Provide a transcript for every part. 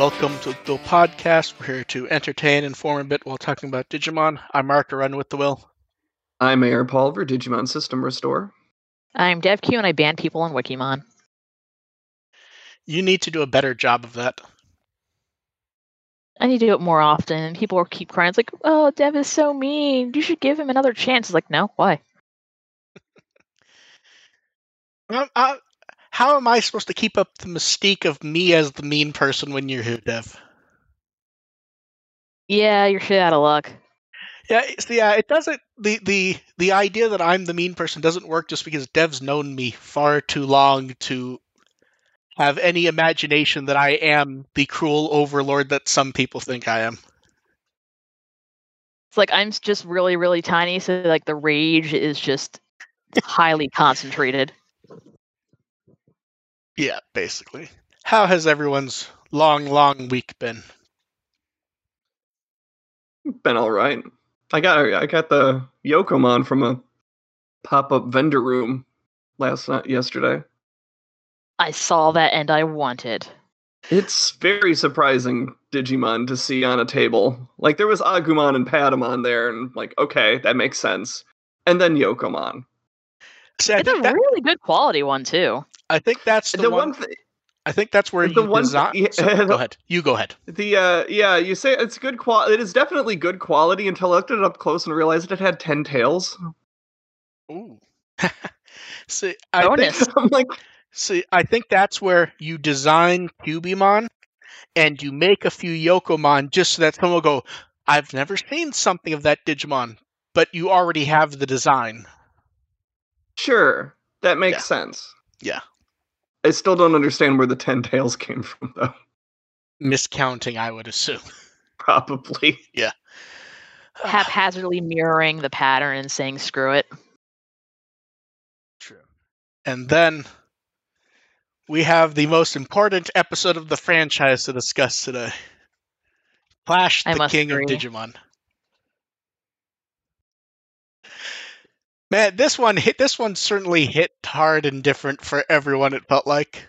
Welcome to the podcast. We're here to entertain, inform a bit while talking about Digimon. I'm Mark, to run with the will. I'm Mayor Pulver, Digimon System Restore. I'm DevQ and I ban people on Wikimon. You need to do a better job of that. I need to do it more often. People keep crying. It's like, oh, Dev is so mean. You should give him another chance. It's like, no, why? Uh, how am I supposed to keep up the mystique of me as the mean person when you're here, Dev? Yeah, you're shit out of luck. Yeah, yeah, uh, it doesn't. The the the idea that I'm the mean person doesn't work just because Dev's known me far too long to have any imagination that I am the cruel overlord that some people think I am. It's like I'm just really, really tiny, so like the rage is just highly concentrated. Yeah, basically. How has everyone's long, long week been? Been all right. I got I got the Yokomon from a pop up vendor room last night yesterday. I saw that and I wanted. It's very surprising Digimon to see on a table. Like there was Agumon and Patamon there, and like okay, that makes sense. And then Yokomon. See, It's a that, really good quality one too. I think that's the, The, one. thing, I think that's where the you one design. thi- so- go ahead. You go ahead. the uh yeah, you say it's good quality. It is definitely good quality until I looked it up close and realized it had ten tails. Ooh. see, I think, I'm like, see, I think that's where you design Kyubimon and you make a few Yokomon just so that someone will go, I've never seen something of that Digimon, but you already have the design. sure, that makes Yeah. sense. Yeah. I still don't understand where the ten tails came from though. Miscounting, I would assume. Probably. Yeah. Haphazardly mirroring the pattern and saying screw it. True. And then we have the most important episode of the franchise to discuss today. Clash, I the king agree. of Digimon. Man, this one hit. This one certainly hit hard and different for everyone. It felt like.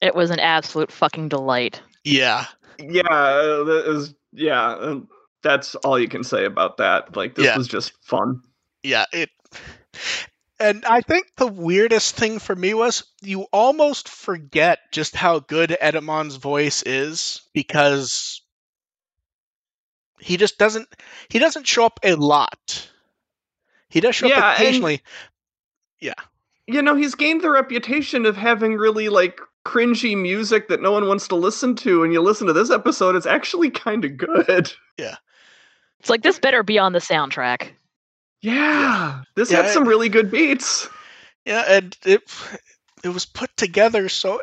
It was an absolute fucking delight. Yeah, Yeah, uh, that is yeah. uh, That's all you can say about that. Like this Yeah. was just fun. yeah. It. And I think the weirdest thing for me was you almost forget just how good Etemon's voice is because he just doesn't he doesn't show up a lot. He does show Yeah, up and- yeah. You know, he's gained the reputation of having really like cringy music that no one wants to listen to, and you listen to this episode, it's actually kind of good. Yeah. It's like this better be on the soundtrack. Yeah, this Yeah, had some really good beats. Yeah, and it it was put together so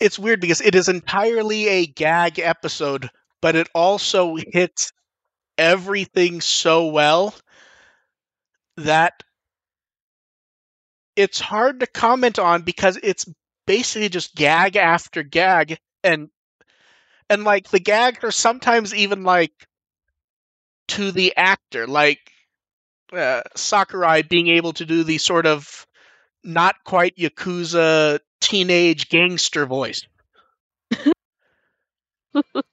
it's weird because it is entirely a gag episode, but it also hits everything so well that it's hard to comment on because it's basically just gag after gag and and like the gags are sometimes even like to the actor like uh, Sakurai being able to do the sort of not quite yakuza teenage gangster voice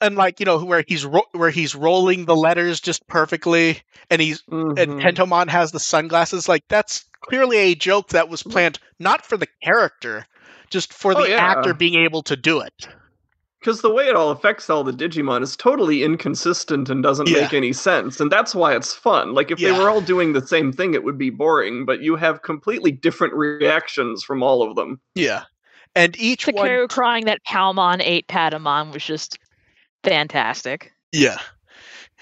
and like you know where he's ro- where he's rolling the letters just perfectly and he's and Mhm. Tentomon has the sunglasses like that's clearly a joke that was planned not for the character just for the Oh, yeah. actor being able to do it Because the way it all affects all the Digimon is totally inconsistent and doesn't Yeah. make any sense, and that's why it's fun. Like if Yeah. they were all doing the same thing, it would be boring. But you have completely different reactions from all of them. yeah and each one Takeru crying that Palmon ate Patamon was just fantastic. yeah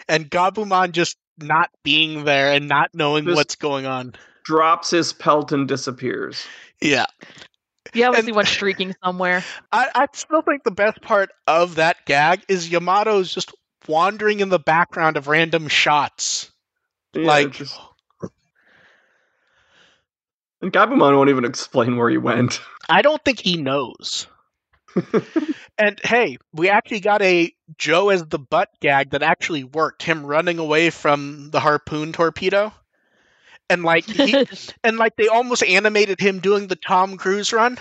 and Gabumon just not being there and not knowing Just- what's going on Drops his pelt and disappears. yeah You obviously And- went streaking somewhere. I, I still think the best part of that gag is Yamato's just wandering in the background of random shots. Yeah, like, just- and Gabumon won't even explain where he went. I don't think he knows. and hey, we actually got a Joe as the butt gag that actually worked. Him running away from the harpoon torpedo. And like he, and like they almost animated him doing the Tom Cruise run.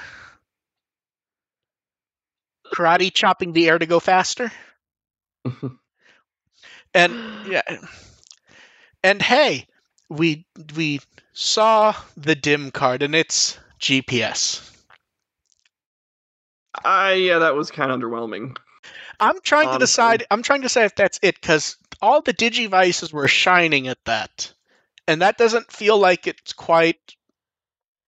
karate chopping the air to go faster. and yeah, and hey, we we saw the dim card, and it's GPS. Uh, yeah, that was kind of underwhelming. I'm trying honestly. to decide. I'm trying to say if that's it because all the digivices were shining at that, and that doesn't feel like it's quite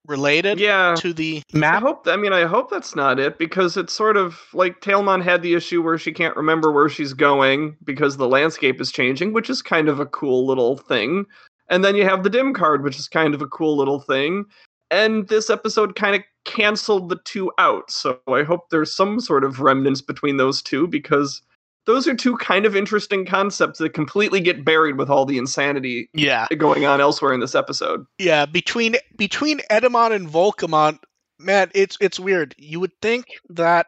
related yeah. to the map. I hope. I mean, I hope that's not it because it's sort of like Tailmon had the issue where she can't remember where she's going because the landscape is changing, which is kind of a cool little thing. And then you have the dim card, which is kind of a cool little thing. And this episode kind of canceled the two out. So I hope there's some sort of remnants between those two because those are two kind of interesting concepts that completely get buried with all the insanity yeah. going on elsewhere in this episode. Yeah, between between Etemon and Volcamon, man, it's it's weird. You would think that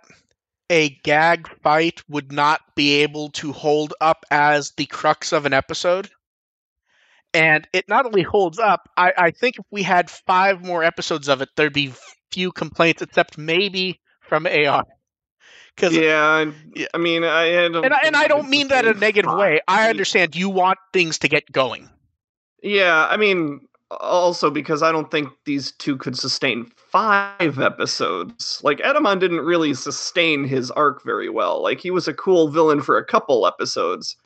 a gag fight would not be able to hold up as the crux of an episode. And it not only holds up, I, I think if we had five more episodes of it, there'd be few complaints, except maybe from AR. Cause, yeah, I mean, I and I, and I don't mean that in a negative way. I understand you want things to get going. Yeah, I mean, also because I don't think these two could sustain five episodes. Like Etemon didn't really sustain his arc very well. Like he was a cool villain for a couple episodes.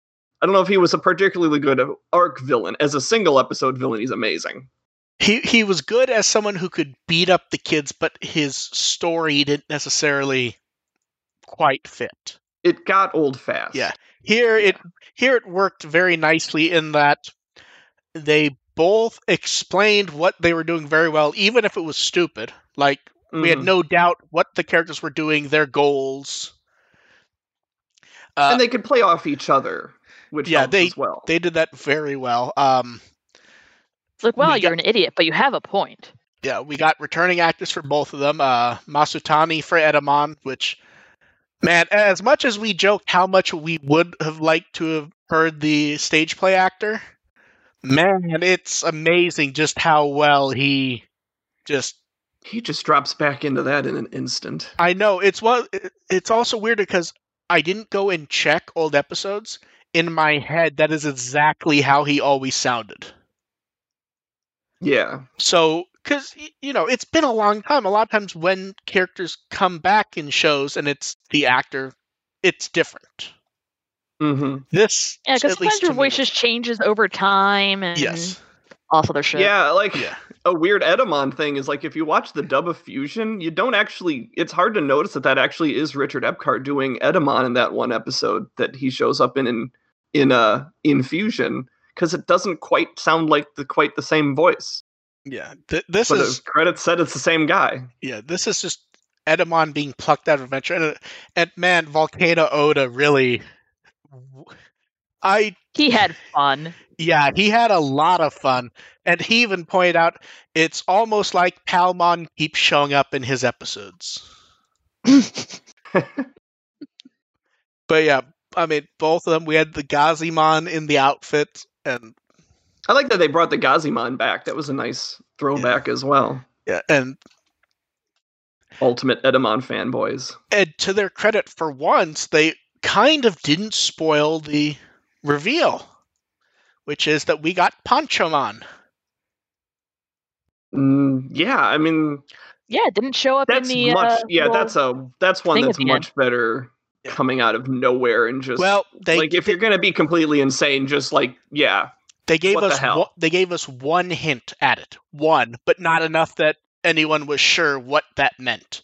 I don't know if he was a particularly good arc villain. As a single episode villain, he's amazing. He he was good as someone who could beat up the kids, but his story didn't necessarily quite fit. It got old fast. Yeah. Here it here it worked very nicely in that they both explained what they were doing very well, even if it was stupid. Like mm. we had mm-hmm. no doubt what the characters were doing, their goals. Uh, and they could play off each other, which yeah, they, well. They did that very well. Um, it's like, wow, you're got, an idiot, but you have a point. Yeah, we got returning actors for both of them. Uh, Masutani for Etemon, which Man, as much as we joked how much we would have liked to have heard the stage play actor, man, it's amazing just how well he just he just drops back into that in an instant. I know it's well. It's also weird because I didn't go and check old episodes. In my head, that is exactly how he always sounded. Yeah. So because you know it's been a long time. A lot of times when characters come back in shows and it's the actor, it's different. Mm-hmm. This yeah, because sometimes your voice just changes over time and yes, off other shit. Yeah, like yeah. a weird Etemon thing is like if you watch the dub of Fusion, you don't actually. It's hard to notice that that actually is Richard Epcar doing Etemon in that one episode that he shows up in in in uh in Fusion because it doesn't quite sound like the quite the same voice. Yeah, th- this but is credits said it's the same guy. Yeah, this is just Etemon being plucked out of adventure, and, and man, Volcano Ota really. I he had fun. Yeah, he had a lot of fun, and he even pointed out it's almost like Palmon keeps showing up in his episodes. but yeah, I mean, both of them. We had the Gazimon in the outfit, and I like that they brought the Gazimon back. That was a nice throwback yeah. as well. Yeah, and ultimate Etemon fanboys. And to their credit, for once, they kind of didn't spoil the reveal, which is that we got Ponchomon. Mm, yeah, I mean, yeah, it didn't show up that's in the. Much, uh, yeah, that's a that's one that's much end. better yeah. Coming out of nowhere and just well, they, like if they, you're gonna be completely insane, just like yeah, they gave what us the one, they gave us one hint at it, one, but not enough that anyone was sure what that meant.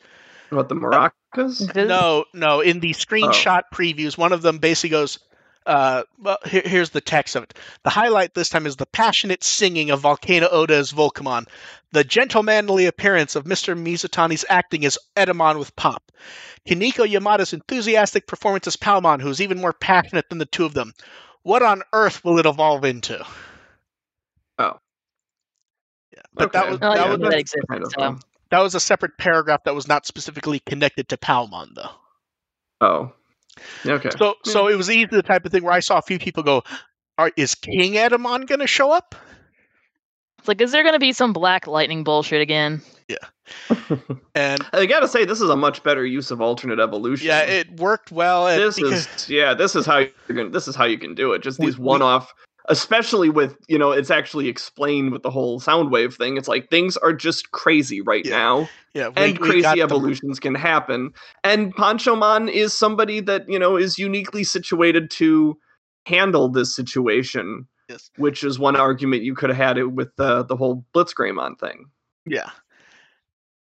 What the maracas? no, no. In the screenshot oh. previews, one of them basically goes, uh, well, here, here's the text of it. The highlight this time is the passionate singing of Volcano Ota's Volcamon, the gentlemanly appearance of Mr. Mizutani's acting as Etemon with Pop, Kinoko Yamada's enthusiastic performance as Palmon, who's even more passionate than the two of them, what on earth will it evolve into? Oh. Yeah. But okay. that was oh, that, yeah, was, that, exists, so. that was a separate paragraph that was not specifically connected to Palmon though. Oh. Okay. So yeah. so it was easy the type of thing where I saw a few people go, Are, is King Etemon gonna show up? It's like, is there gonna be some black lightning bullshit again? Yeah. and I gotta say, this is a much better use of alternate evolution. yeah, it worked well. and this because- is yeah, this is how you're gonna this is how you can do it. Just these we- one-off, especially with you know, it's actually explained with the whole sound wave thing. It's like things are just crazy right Yeah. now, yeah, we- and we got crazy the- evolutions can happen. And Ponchomon is somebody that you know is uniquely situated to handle this situation. Yes. Which is one argument you could have had it with the the whole Blitzgreymon thing. Yeah.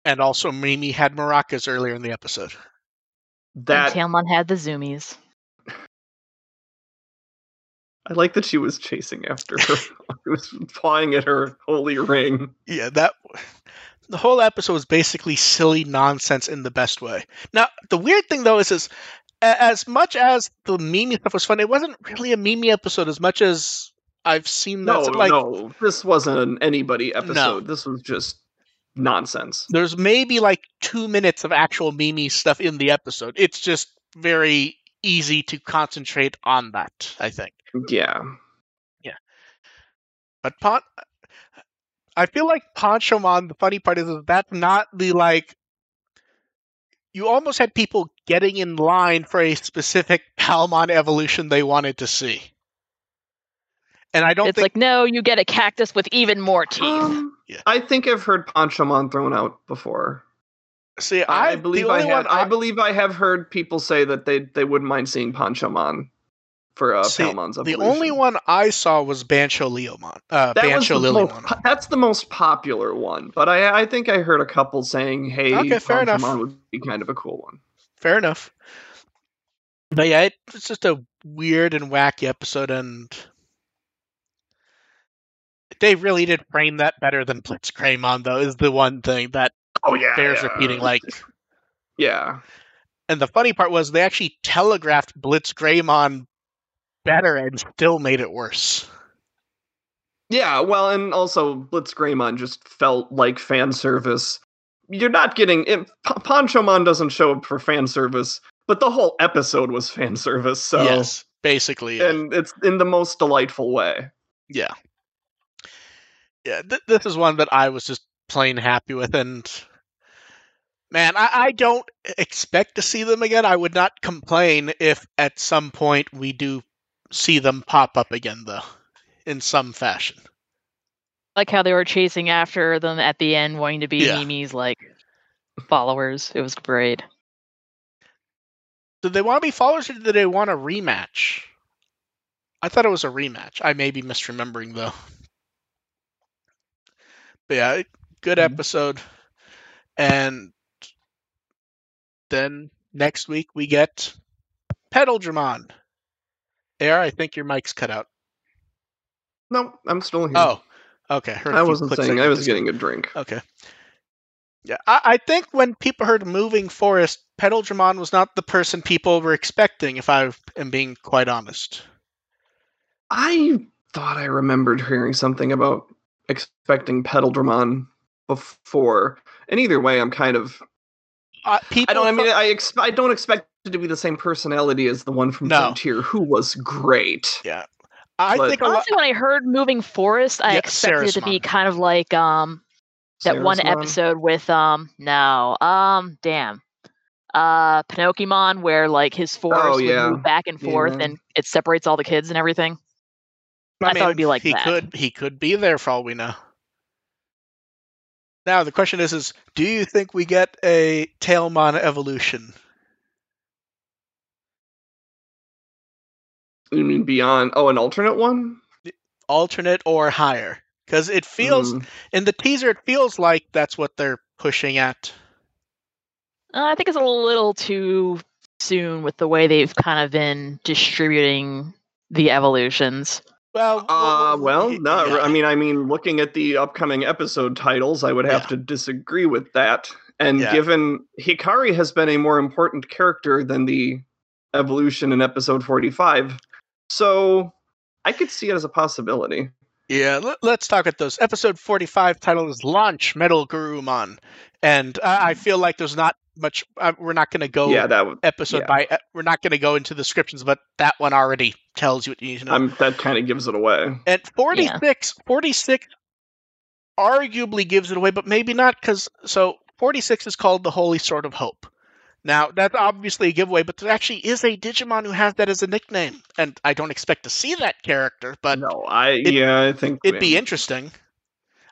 And also, Mimi had maracas earlier in the episode. That And Tailmon had the zoomies. I like that she was chasing after her. she was pawing at her holy ring. Yeah, that the whole episode was basically silly nonsense in the best way. Now, the weird thing though is, is as much as the Mimi stuff was fun, it wasn't really a Mimi episode as much as I've seen that. No, like, no, this wasn't an anybody episode. This was just nonsense. there's maybe like two minutes of actual Mimi stuff in the episode. It's just very easy to concentrate on that. I think. Yeah, Yeah. But Pon, I feel like Ponchomon. The funny part is, is that's not the like. You almost had people getting in line for a specific Palmon evolution they wanted to see, and I don't It's think like, no, you get a cactus with even more teeth. Um, Yeah. I think I've heard Ponchomon thrown out before. See. I, I, believe I only had. I, believe I have heard people say that they they wouldn't mind seeing Ponchomon for uh, See, Palmon's the evolution. only one I saw was Bancho Leomon. Uh, that Bancho Lilymon. po- that's the most popular one, but I I think I heard a couple saying, "Hey, Okay, fair enough. Would be kind of a cool one." Fair enough. But yeah, it, it's just a weird and wacky episode, and they really did frame that better than Blitzgreymon, though, is the one thing that Oh yeah, bears yeah. repeating. Like, yeah. and the funny part was they actually telegraphed Blitzgreymon better and still made it worse. Yeah, well, and also Blitzgreymon just felt like fan service. You're not getting it, P- Ponchomon doesn't show up for fan service, but the whole episode was fan service. So, yes, basically. yeah. and it's in the most delightful way. Yeah. Yeah, th- this is one that I was just plain happy with, and man, I-, I don't expect to see them again. I would not complain if at some point we do see them pop up again, though, in some fashion. like how they were chasing after them at the end, wanting to be Yeah. Mimi's like followers. It was great. Did they want to be followers or did they want a rematch? I thought it was a rematch. I may be misremembering, though. But yeah, good Mhm. episode. And then next week we get Petal Petaldramon. Air, I think your mic's cut out. No, I'm still here. Oh, okay. I few wasn't saying. I was getting a drink. Okay. Yeah, I, I think when people heard Moving Forest, Petal Petaldramon was not the person people were expecting, if I am being quite honest. I thought I remembered hearing something about expecting Petal Petaldramon before, and either way, I'm kind of. Uh, people I don't. I mean, thought- I ex- I don't expect it to be the same personality as the one from No. Frontier, who was great. Yeah, I but- think a lot. Honestly, when I heard Moving Forest, I Yeah, expected it to be kind of like um that one Sarismon. episode with um no um damn uh Pinocchimon where like his forest Oh, would move back and forth Yeah. and it separates all the kids and everything. I thought it'd be like he that. could he could be there for all we know. Now the question is: is do you think we get a Tailmon evolution? You mean beyond? Oh, an alternate one? alternate or higher because it feels Mm. in the teaser it feels like that's what they're pushing at Uh, I think it's a little too soon with the way they've kind of been distributing the evolutions. Well Uh, well, no. yeah. I mean, I mean, looking at the upcoming episode titles, I would have Yeah. to disagree with that. And Yeah. given Hikari has been a more important character than the evolution in episode forty-five, so I could see it as a possibility. yeah let, let's talk at those episode 45 title is launch metal garurumon and I i feel like there's not much uh, we're not going to go yeah, that would. episode yeah. by ep- we're not going to go into the descriptions but that one already tells you what you need to know I'm, that kind of gives it away. At 46, 46 arguably gives it away, but maybe not because so 46 is called the Holy Sword of Hope. Now that's obviously a giveaway, but there actually is a Digimon who has that as a nickname, and I don't expect to see that character, but no, I it- yeah, I think it'd be interesting.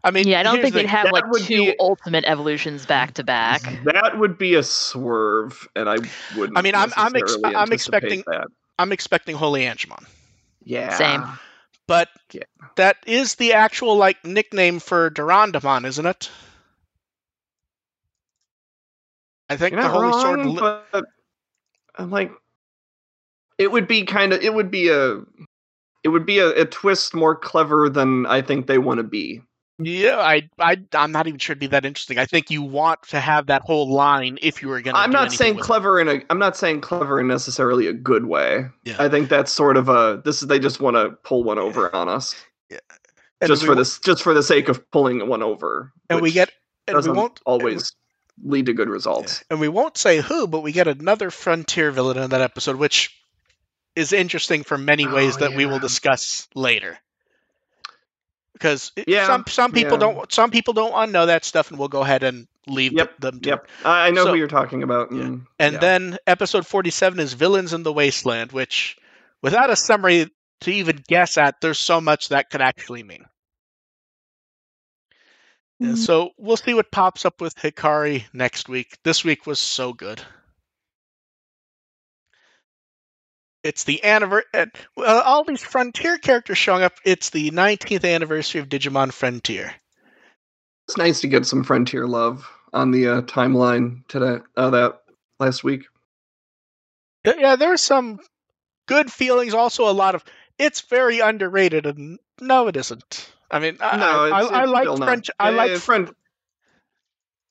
I mean, Yeah, I don't think they'd have like would two be- ultimate evolutions back to back. That would be a swerve, and I wouldn't. I mean, I'm- I'm ex- I'm expecting- that. I'm expecting Holy Angemon. Yeah, Same. But Yeah. that is the actual like nickname for Durandamon, isn't it? I think You're the not Holy wrong, Sword. li- but I'm like, it would be kind of, it would be a, it would be a, a twist more clever than I think they want to be. Yeah, I, I, I'm not even sure it'd be that interesting. I think you want to have that whole line if you were going to. I'm not saying clever in a, I'm not saying clever in necessarily a good way. Yeah. I think that's sort of a, this is they just want to pull one over on us, Yeah. just for this, just for the sake of pulling one over. And we get, and we won't always lead to good results. and we won't say who, but we get another frontier villain in that episode, which is interesting for many Oh, ways that we will discuss later. Because Yeah, some some people yeah. don't some people don't want to know that stuff, and we'll go ahead and leave Yep, them. To Yep, I, I know So- who you're talking about. Yeah. Mm, and- And then episode 47 is Villains in the Wasteland, which, without a summary to even guess at, there's so much that could actually mean. Yeah, mm-hmm. so we'll see what pops up with Hikari next week. This week was so good. It's the anniversary. Well, all these Frontier characters showing up. It's the 19th anniversary of Digimon Frontier. It's nice to get some Frontier love on the uh, timeline today. Uh, that last week. Yeah, there were some good feelings. Also, a lot of it's very underrated, and no, it isn't. I mean, I, no, I, it's, I, I it's like still not- French. I yeah, like yeah, Fron-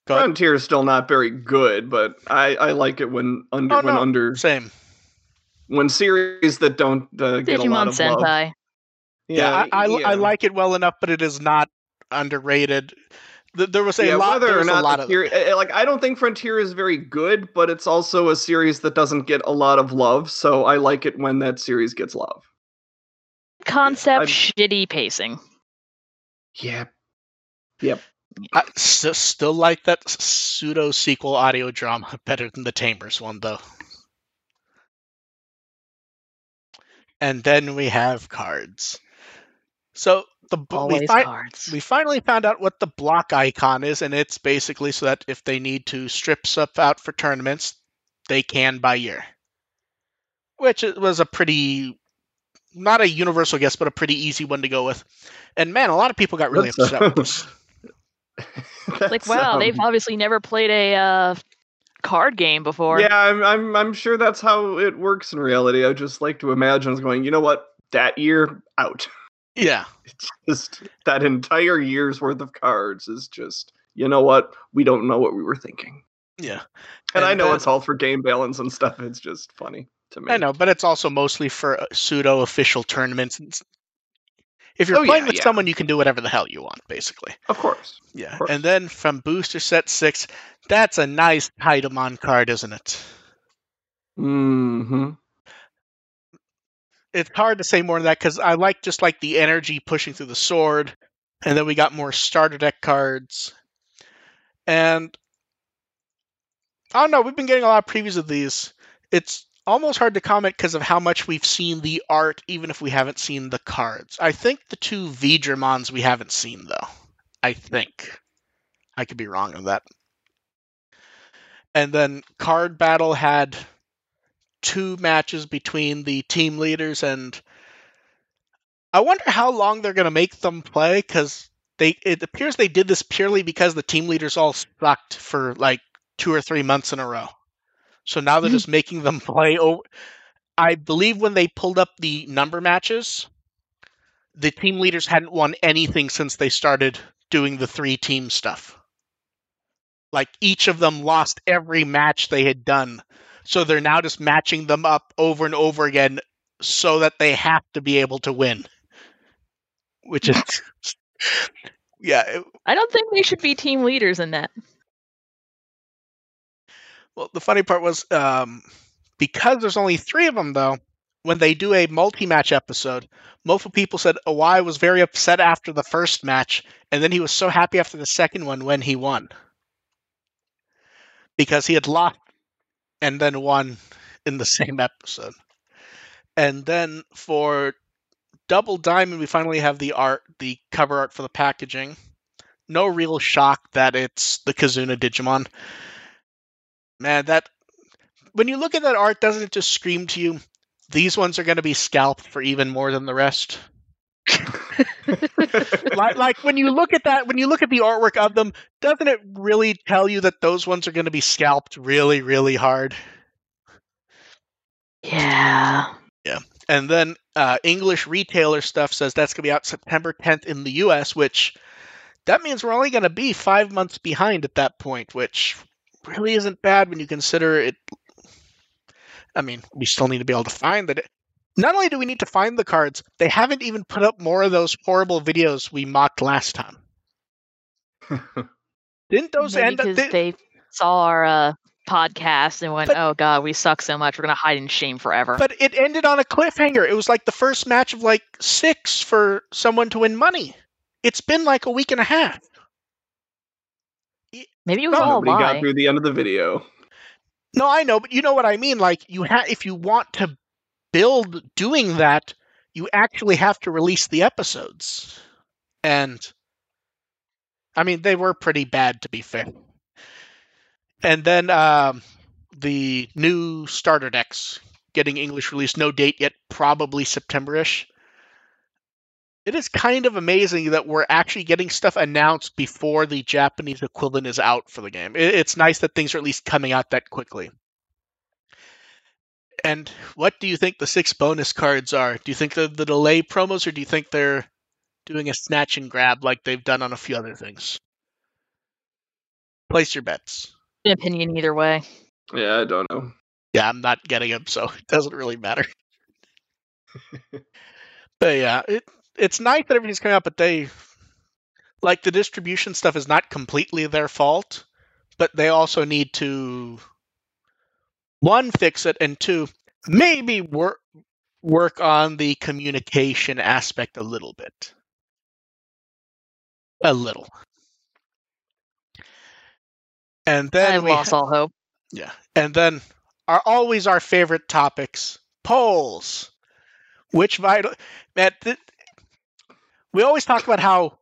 Frontier is still not very good, but I, I like it when under Oh, when under same. When series that don't uh, get a lot Digimon of love. Sentai. Yeah, I, I, yeah. I like it well enough, but it is not underrated. There was a yeah, lot. whether There or was a lot the of eh, like I don't think Frontier is very good, but it's also a series that doesn't get a lot of love. So I like it when that series gets love. Concept I'm- shitty pacing. Yep. Yeah, I s- still like that pseudo sequel audio drama better than the Tamers one, though. And then we have cards. So the b- we, fi- cards. we finally found out what the block icon is, and it's basically so that if they need to strip stuff out for tournaments, they can by year. Which was a pretty, not a universal guess, but a pretty easy one to go with. And man, a lot of people got really That's, upset uh, with this. like wow, um, they've obviously never played a uh, card game before. Yeah, I'm, I'm I'm sure that's how it works in reality. I just like to imagine us going, you know what? That year out. Yeah. It's just that entire year's worth of cards is just, you know what? We don't know what we were thinking. Yeah. And, I know that- it's all for game balance and stuff. It's just funny to me. I know, but it's also mostly for uh, pseudo official tournaments. It's- If you're Oh, playing yeah, with yeah. someone, you can do whatever the hell you want, basically. Of course. Yeah. course. And then from booster set six, that's a nice Titamon card, isn't it? hmm It's hard to say more than that because I like just like the energy pushing through the sword, and then we got more starter deck cards, and I don't know. We've been getting a lot of previews of these. It's almost hard to comment because of how much we've seen the art, even if we haven't seen the cards. I think the two Vidramons we haven't seen though. I think I could be wrong on that. And then card battle had two matches between the team leaders and I wonder how long they're going to make them play cuz they it appears they did this purely because the team leaders all sucked for like 2 or 3 months in a row. So now they're just making them play over I believe when they pulled up the number matches the team leaders hadn't won anything since they started doing the three team stuff. Like each of them lost every match they had done. So they're now just matching them up over and over again so that they have to be able to win. Which is Yeah, I don't think they should be team leaders in that. Well the funny part was um because there's only 3 of them though, when they do a multi-match episode, multiple people said Awai was very upset after the first match, and then he was so happy after the second one when he won. Because he had lost and then won in the same episode. And then for Double Diamond, we finally have the art, the cover art for the packaging. No real shock that it's the Kizuna Digimon. Man, that when you look at that art, doesn't it just scream to you? These ones are going to be scalped for even more than the rest. like, like when you look at that, when you look at the artwork of them, doesn't it really tell you that those ones are going to be scalped really, really hard? Yeah. Yeah. And then uh, English retailer stuff says that's going to be out September 10th in the US, which that means we're only going to be five months behind at that point, which really isn't bad when you consider it. I mean, we still need to be able to find that. It, not only do we need to find the cards, they haven't even put up more of those horrible videos we mocked last time. Didn't those Maybe end up? because di- they saw our uh, podcast and went, But- "Oh God, we suck so much. We're gonna hide in shame forever." But it ended on a cliffhanger. It was like the first match of like six for someone to win money. It's been like a week and a half. Maybe it was no, all a Nobody got through the end of the video. No, I know, but you know what I mean. Like you have, if you want to build doing that, you actually have to release the episodes, and I mean they were pretty bad to be fair. And then um, the new starter decks getting English release, no date yet, probably September-ish. It is kind of amazing that we're actually getting stuff announced before the Japanese equivalent is out for the game. It's nice that things are at least coming out that quickly. And what do you think the six bonus cards are? Do you think they're the delay promos, or do you think they're doing a snatch and grab like they've done on a few other things? Place your bets. An opinion either way. Yeah, I don't know. Yeah, I'm not getting them, so it doesn't really matter. but yeah, it it's nice that everything's coming out, but they like the distribution stuff is not completely their fault, but they also need to one fix it and two maybe work work on the communication aspect a little bit. A little. And then we lost all hope. yeah. And then are always our favorite topics polls. Which vital man, th- we always talk about how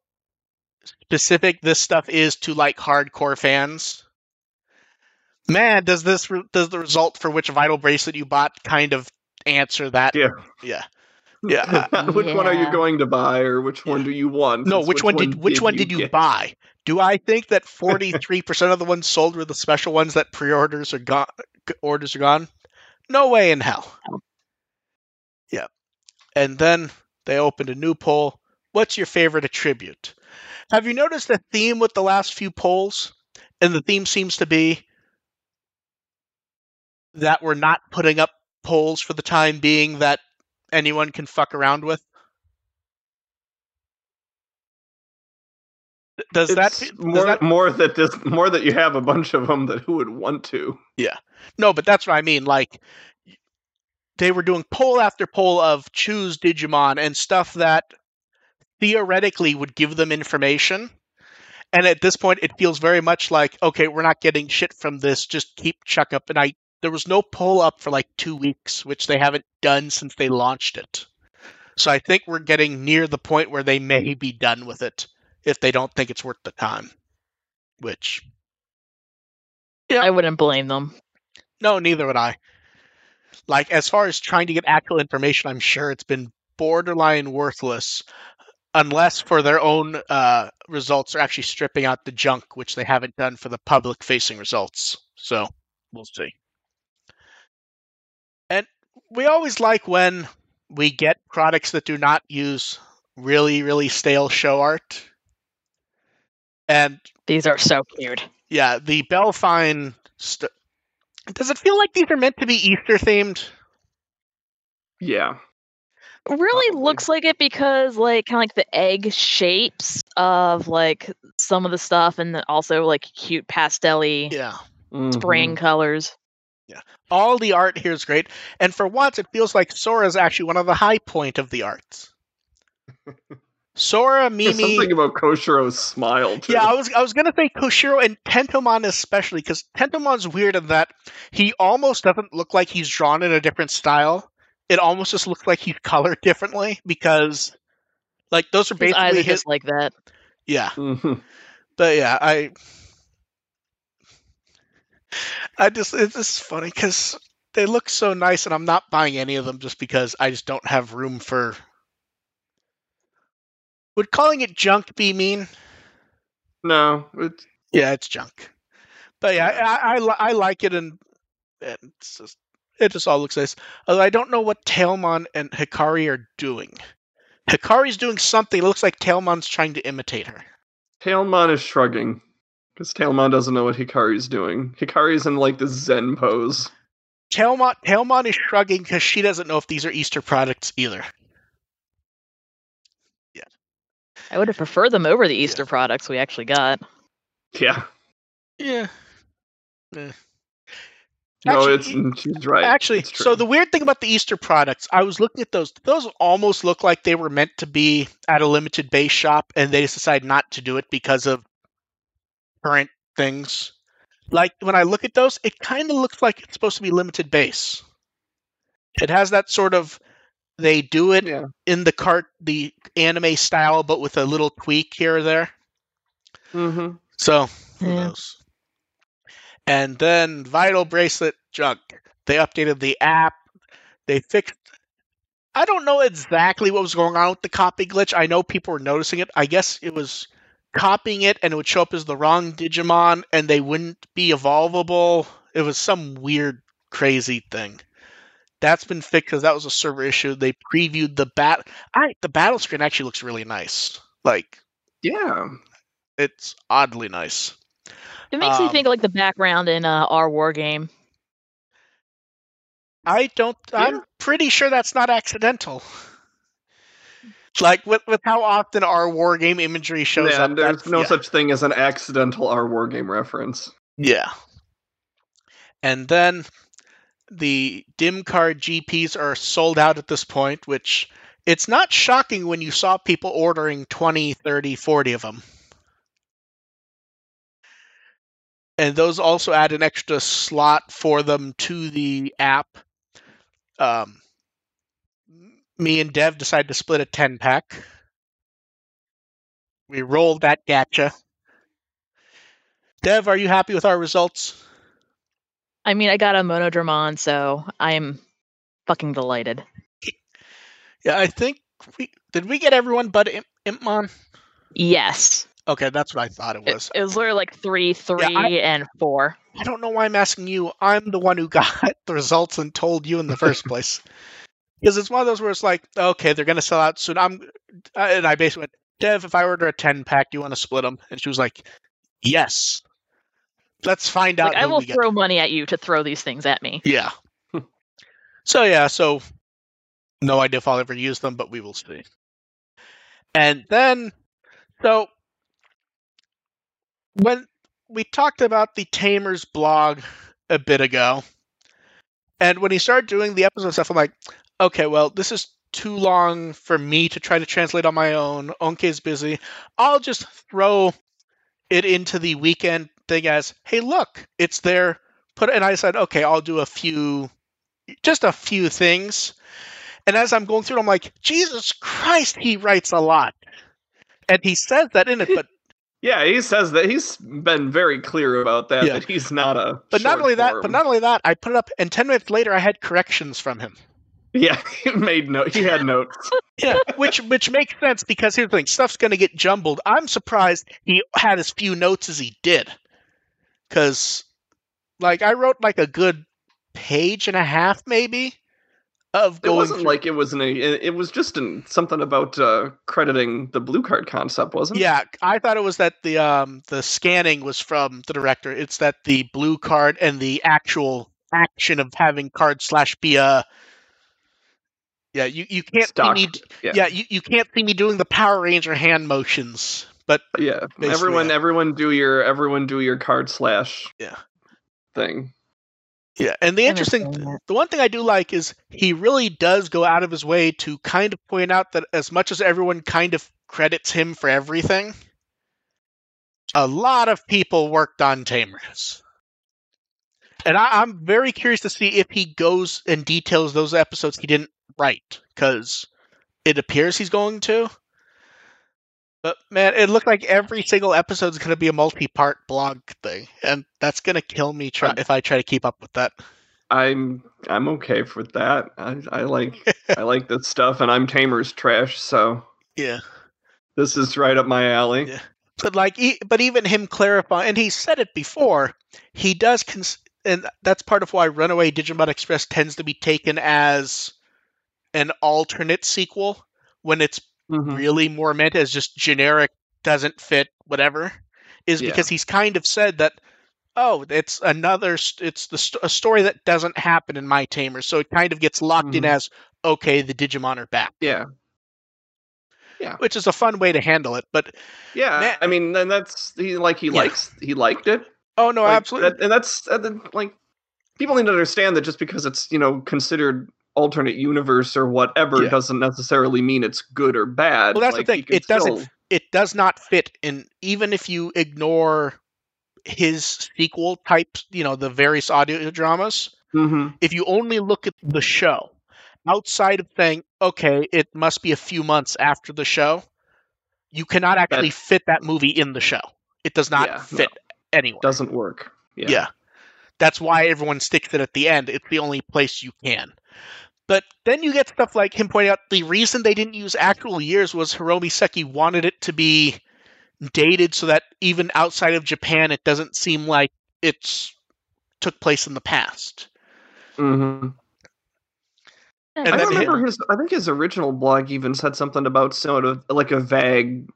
specific this stuff is to like hardcore fans. Man, does this re- does the result for which vital bracelet you bought kind of answer that? Yeah. Yeah. Yeah, which one are you going to buy, or which one do you want? No, which, one did which one did you get? buy? Do I think that forty three percent of the ones sold were the special ones that pre orders are gone? Orders are gone. No way in hell. Yeah, and then they opened a new poll. What's your favorite attribute? Have you noticed a theme with the last few polls? And the theme seems to be that we're not putting up polls for the time being that anyone can fuck around with. Does that It's does more that more that this more that you have a bunch of them that who would want to? Yeah, no, but that's what I mean. Like they were doing poll after poll of choose Digimon and stuff that theoretically would give them information. And at this point, it feels very much like, okay, we're not getting shit from this. Just keep chuck up. And I, there was no pull up for like two weeks, which they haven't done since they launched it. So I think we're getting near the point where they may be done with it if they don't think it's worth the time. Which, Yeah. I wouldn't blame them. No, neither would I. Like, as far as trying to get actual information, I'm sure it's been borderline worthless, unless for their own uh, results are actually stripping out the junk, which they haven't done for the public facing results. So, we'll see. And we always like when we get products that do not use really, really stale show art. And These are so cute. yeah, the Belfine. St- Does it feel like these are meant to be Easter themed? Yeah. Really Probably. looks like it because like kind of like the egg shapes of like some of the stuff and then also like cute pastelly Yeah. Spring mm-hmm. colors. Yeah. All the art here is great, and for once, it feels like Sora is actually one of the high point of the arts. Sora, There's Mimi, something about Koshiro's smile. Too. Yeah, I was I was gonna say Koshiro and Tentomon especially because Tentomon's weird in that he almost doesn't look like he's drawn in a different style. It almost just looks like he's colored differently because, like, those are His eyes basically are his. just like that. Yeah, Mhm. but yeah, I. I just it's just funny because they look so nice, and I'm not buying any of them just because I just don't have room for. Would calling it junk be mean? No, it's Yeah, it's junk. But yeah, Yeah. I, I, I like it, and, and it's just it just all looks nice. I don't know what Tailmon and Hikari are doing. Hikari's doing something. It looks like Tailmon's trying to imitate her. Tailmon is shrugging because Tailmon doesn't know what Hikari's doing. Hikari's in like the Zen pose. Tailmon Tailmon is shrugging because she doesn't know if these are Easter products either. Yeah. I would have preferred them over the Easter products we actually got. Yeah, Yeah. No, Actually- it's she's right. Actually, It's so the weird thing about the Easter products, I was looking at those. Those almost look like they were meant to be at a limited base shop, and they just decided not to do it because of current things. Like when I look at those, it kind of looks like it's supposed to be limited base. It has that sort of they do it yeah, in the cart the anime style, but with a little tweak here or there. hmm So who Yeah. And then Vital Bracelet junk. They updated the app. They fixed. I don't know exactly what was going on with the copy glitch. I know people were noticing it. I guess it was copying it and it would show up as the wrong Digimon and they wouldn't be evolvable. It was some weird, crazy thing. That's been fixed because that was a server issue. They previewed the bat. I the battle screen actually looks really nice. Like yeah. it's oddly nice. It makes Um, me think of, like the background in uh, our war game. I don't. I'm pretty sure that's not accidental. Like with with how often our war game imagery shows yeah, up. there's no yeah. such thing as an accidental our War game reference. Yeah. And then the dim card GPs are sold out at this point, which it's not shocking when you saw people ordering 20, 30, 40 of them. And those also add an extra slot for them to the app. Um, me and Dev decided to split a 10 pack. We rolled that gacha. Dev, are you happy with our results? I mean, I got a Monodramon, so I'm fucking delighted. Yeah, I think we did. We get everyone but Imp- Impmon. Yes. Okay, that's what I thought it It, was. it was literally like three, three, I- and four. I don't know why I'm asking you. I'm the one who got the results and told you in the first place. Because it's one of those where it's like, okay, they're gonna sell out soon. I'm, uh, and I basically went, Dev, if I order a ten pack, do you want to split them? And she was like, Yes. Let's find out. Like, I will we get. throw money at you to throw these things at me. Yeah. so yeah, so no idea if I'll ever use them, but we will see. And then, so when we talked about the Tamers blog a bit ago, and when he started doing the episode stuff, I'm like, okay, well, this is too long for me to try to translate on my own. Onke's busy. I'll just throw it into the weekend thing as, hey, look, it's there put it, and I said, okay, I'll do a few, just a few things. And as I'm going through, it, I'm like, Jesus Christ, he writes a lot, and he says that in it. But Yeah, he says that he's been very clear about that. Yeah. That he's not a. but not short only that, form. but not only that, I put it up, and ten minutes later, I had corrections from him. Yeah, he made note. He had notes. Yeah, which which makes sense because here's the thing: stuff's going to get jumbled. I'm surprised he had as few notes as he did, because like I wrote like a good page and a half, maybe, of It wasn't through- like it was an. It was just an, something about uh, crediting the blue card concept, wasn't it? Yeah, I thought it was that the um the scanning was from the director. It's that the blue card and the actual action of having card slash be a. Yeah, you, you can't Stock. see me. Yeah. Yeah, you, you can't see me doing the Power Ranger hand motions, but Yeah. Everyone, yeah. everyone, do your everyone do your card slash Yeah. thing. Yeah, and the interesting, the one thing I do like is he really does go out of his way to kind of point out that as much as everyone kind of credits him for everything, a lot of people worked on Tamers. And I, I'm very curious to see if he goes and details those episodes he didn't write, because it appears he's going to. But man, it looked like every single episode is going to be a multi-part blog thing, and that's going to kill me try- if I try to keep up with that. I'm I'm okay with that. I, I like I like this stuff, and I'm Tamer's trash, so Yeah. this is right up my alley. Yeah. but like but even him clarifying and he said it before he does cons- and that's part of why runaway digimon express tends to be taken as an alternate sequel when it's Mhm. really more meant as just generic doesn't fit whatever is Yeah. because he's kind of said that oh it's another it's the a story that doesn't happen in my tamer so it kind of gets locked in Mhm. as okay the digimon are back Yeah, Yeah. which is a fun way to handle it but yeah. Man- I mean, and that's he like he Yeah. likes he liked it. oh no Like, absolutely that- and that's like people need to understand that just because it's you know considered alternate universe or whatever Yeah. doesn't necessarily mean it's good or bad. Well, that's the thing. It doesn't still- it does not fit in even if you ignore his sequel types you know the various audio dramas Mhm. if you only look at the show outside of saying okay it must be a few months after the show you cannot actually fit that movie in the show it does not Yeah, no. fit anywhere doesn't work. Yeah. yeah. That's why everyone sticks it at the end. It's the only place you can. But then you get stuff like him pointing out the reason they didn't use actual years was Hiromi Seki wanted it to be dated so that even outside of Japan it doesn't seem like it's took place in the past. Mhm. And I then he- remember his. I think his original blog even said something about sort of like a vague,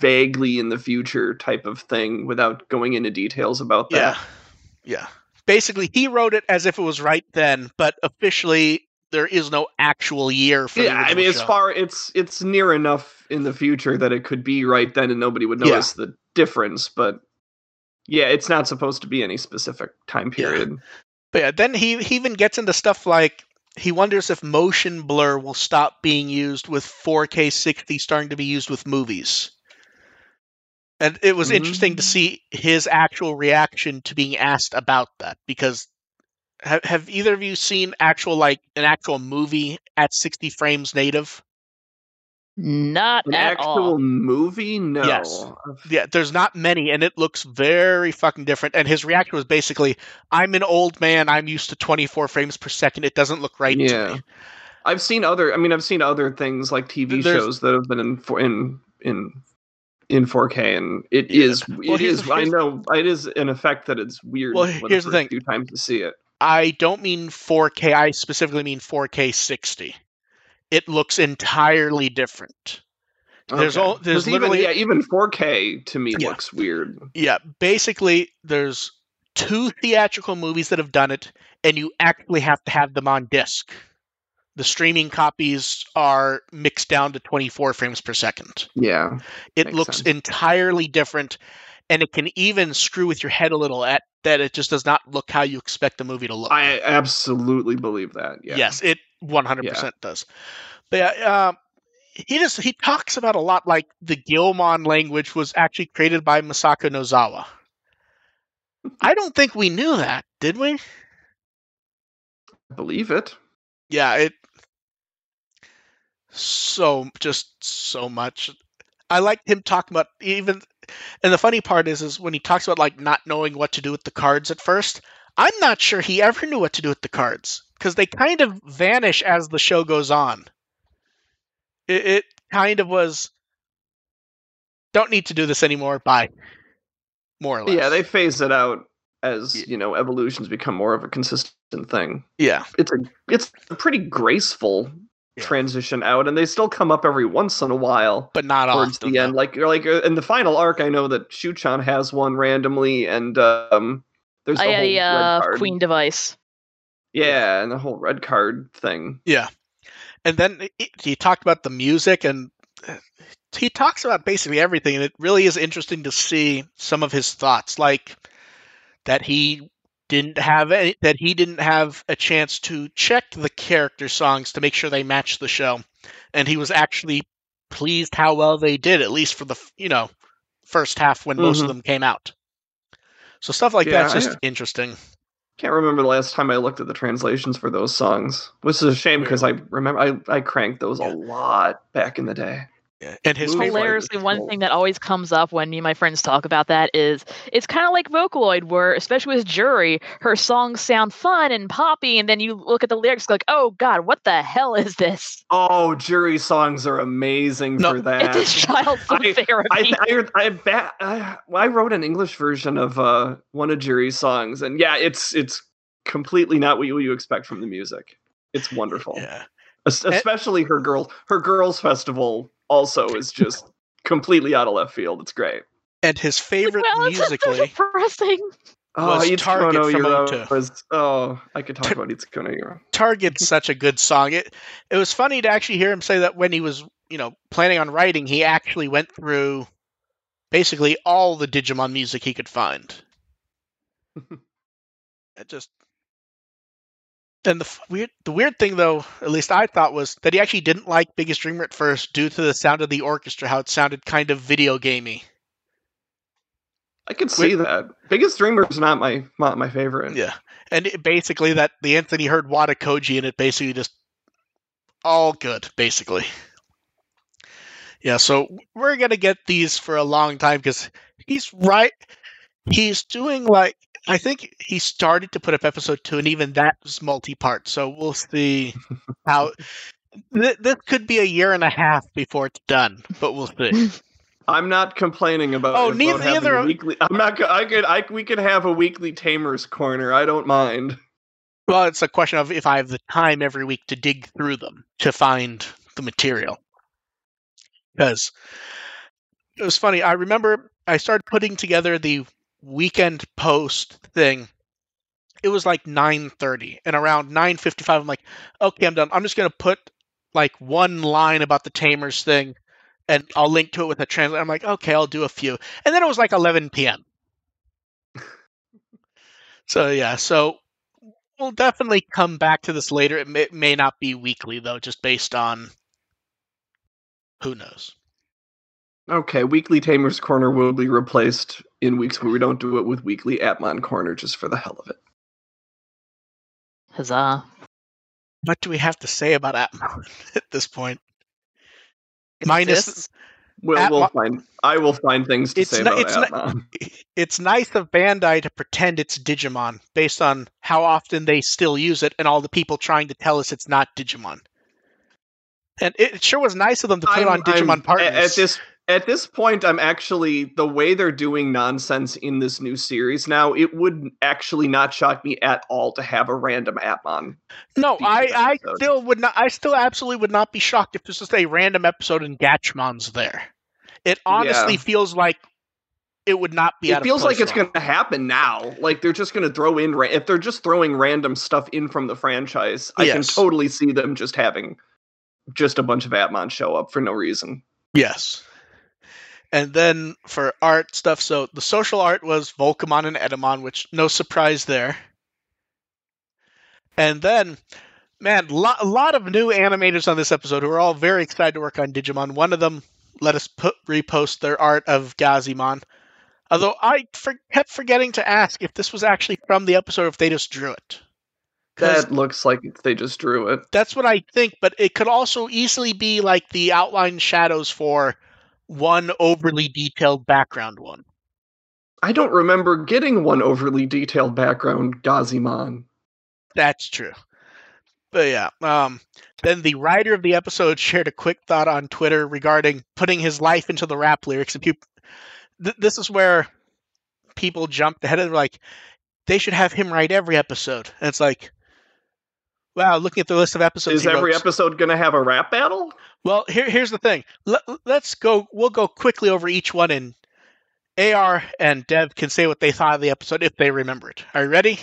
vaguely in the future type of thing, without going into details about that. Yeah. Yeah. Basically he wrote it as if it was right then, but officially there is no actual year for Yeah, I mean, as show. far it's it's near enough in the future that it could be right then, and nobody would Yeah. notice the difference. But yeah, it's not supposed to be any specific time Yeah. period. But yeah, then he, he even gets into stuff like he wonders if motion blur will stop being used with 4K 60 starting to be used with movies. And it was interesting to Mm. see his actual reaction to being asked about that because have, have either of you seen actual like an actual movie at 60 frames native? Not An at actual all. movie, no. Yes. Yeah, there's not many and it looks very fucking different and his reaction was basically I'm an old man, I'm used to 24 frames per second, it doesn't look right to Yeah. me. I've seen other. I mean, I've seen other things like TV There's- shows that have been in in in in 4K, and it Yeah. is Well, it here's- is. I know it is an effect that it's weird. Well, when here's the first thing. Few times to see it. I don't mean 4K. I specifically mean 4K 60. It looks entirely different. There's all- there's 'Cause even- yeah, even 4K to me Yeah. looks weird. Yeah, basically, there's two theatrical movies that have done it, and you actually have to have them on disc. The streaming copies are mixed down to 24 frames per second. Yeah, It looks sense. entirely different, and it can even screw with your head a little at that it just does not look how you expect the movie to look. I absolutely believe that. Yeah. Yes, it 100% does. But yeah, um, he just he talks about a lot like the Guilmon language was actually created by Masako Nozawa. I don't think we knew that, did we? I believe it. Yeah, it so just so much. I liked him talking about even and the funny part is is when he talks about like not knowing what to do with the cards at first, I'm not sure he ever knew what to do with the cards because they kind of vanish as the show goes on. It, it kind of was don't need to do this anymore. Bye. More or less. Yeah, they phase it out as Yeah. you know evolutions become more of a consistent thing. yeah It's a it's a pretty graceful Yeah. transition out, and they still come up every once in a while. but not towards often. the end. Like you're like uh, in the final arc, I know that Shuichon has one randomly, and um, there's the I whole a red uh, queen device. Yeah, and the whole red card thing. Yeah. And then he- he talked about the music and uh, he talks about basically everything. And it really is interesting to see some of his thoughts. Like that he didn't have any, that he didn't have a chance to check the character songs to make sure they matched the show, and he was actually pleased how well they did, at least for the you know first half when most of Mhm. them came out. So stuff like Yeah, that's just I- interesting. Can't remember the last time I looked at the translations for those songs, which is a shame because I remember I, I cranked those Yeah. a lot back in the day. And his Move favorite, Hilariously, one well- thing that always comes up when me and my friends talk about that is it's kind of like Vocaloid, where especially with Juri, her songs sound fun and poppy, and then you look at the lyrics like, oh god, what the hell is this? Oh, Juri songs are amazing No, for that. It is child I- therapy. I, I, I, bet, I, well, I wrote an English version of uh, one of Juri's songs, and yeah, it's it's completely not what you, you expect from the music. It's wonderful, yeah. Especially her girls. Her girls festival also is just completely out of left field. It's great. And his favorite well, it's just musically, depressing. Oh, Was Itsuko Target no from Hero O2. was oh, I could talk about Itsuko no Hero. Target's such a good song. It it was funny to actually hear him say that when he was, you know, planning on writing, he actually went through basically all the Digimon music he could find. it just and the weird the weird thing though, at least I thought was that he actually didn't like Biggest Dreamer at first due to the sound of the orchestra, how it sounded kind of video gamey. I could see that. Biggest Dreamer is not my not my favorite. Yeah, and it, basically that the Anthony heard Wada Koji and it basically just all good, basically. Yeah, so we're gonna get these for a long time because he's right. He's doing like I think he started to put up episode two, and even that was multi-part. So we'll see how. Th- this could be a year and a half before it's done, but we'll see. I'm not complaining about. Oh, neither- having neither a weekly. I'm not. I could. I we could have a weekly Tamers corner. I don't mind. Well, it's a question of if I have the time every week to dig through them to find the material. Because it was funny. I remember I started putting together the weekend post thing. It was like 9:30 and around 9:55 I'm like, "Okay, I'm done. I'm just going to put like one line about the Tamers thing and I'll link to it with a translate." I'm like, "Okay, I'll do a few." And then it was like 11 p.m. so yeah, so we'll definitely come back to this later. It may, may not be weekly though, just based on who knows. Okay, weekly Tamers corner will be replaced in weeks where we don't do it with weekly Appmon corner just for the hell of it. Huzzah. What do we have to say about Appmon at this point? It Minus- exists. We'll, Appmon- we'll find. I will find things to It's say not- about it's not- Appmon. It's nice of Bandai to pretend it's Digimon based on how often they still use it and all the people trying to tell us it's not Digimon. And it sure was nice of them to put it I'm- on Digimon I'm- Partners. At this at this point, I'm actually the way they're doing nonsense in this new series now. It would actually not shock me at all to have a random Appmon. no, feature I, I still would not. I still absolutely would not be shocked if this was a random episode and Gatchmon's there. It honestly Yeah. feels like it would not be. out it feels like it's going to happen now. Like they're just going to throw in ra- if they're just throwing random stuff in from the franchise. I can totally see them just having just a bunch of Appmon show up for no reason. Yes. And then for art stuff, so the social art was Volcamon and Etemon, which no surprise there. And then, man, lo- a lot of new animators on this episode who are all very excited to work on Digimon. One of them let us put, repost their art of Gazimon. Although I for- kept forgetting to ask if this was actually from the episode, if they just drew it. That looks like they just drew it. that's what I think, but it could also easily be like the outline shadows for one overly detailed background one. I don't remember getting one overly detailed background Gazimon. That's true. But yeah, um, then the writer of the episode shared a quick thought on Twitter regarding putting his life into the rap lyrics. And people, th- this is where people jumped ahead and were like, they should have him write every episode. And it's like, wow, looking at the list of episodes, Is every wrote- episode going to have a rap battle? Well, here, here's the thing. Let, let's go. We'll go quickly over each one, and AR and Dev can say what they thought of the episode if they remember it. Are you ready?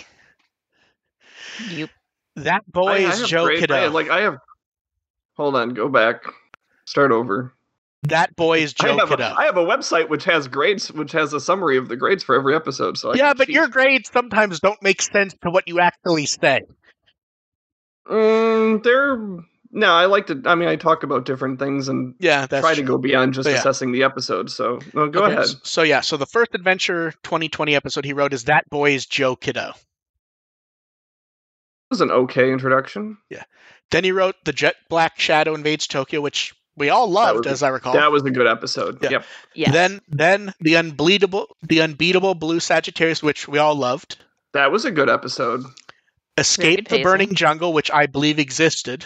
Yep. That boy I- I is have Joe great- Kiddo. I- like I have. Hold on, go back, start over. That boy is I Joe have, Kiddo. a, I have a website which has grades, which has a summary of the grades for every episode. So I yeah, but cheat. your grades sometimes don't make sense to what you actually say. Mm, they're no. I like to. I mean, I talk about different things and Yeah, try true. to go beyond just Yeah. assessing the episode. So no, go Okay, ahead. s- So yeah, so the first adventure 2020 episode he wrote is that boy is Joe Kiddo. It was an okay introduction. Yeah. Then he wrote the Jet Black Shadow invades Tokyo, which we all loved, was- as I recall. That was a good episode. Yeah. Yep. Yes. Then then the unbleedable the unbeatable Blue Sagittarius, which we all loved. That was a good episode. Escape the. Burning Jungle, which I believe existed.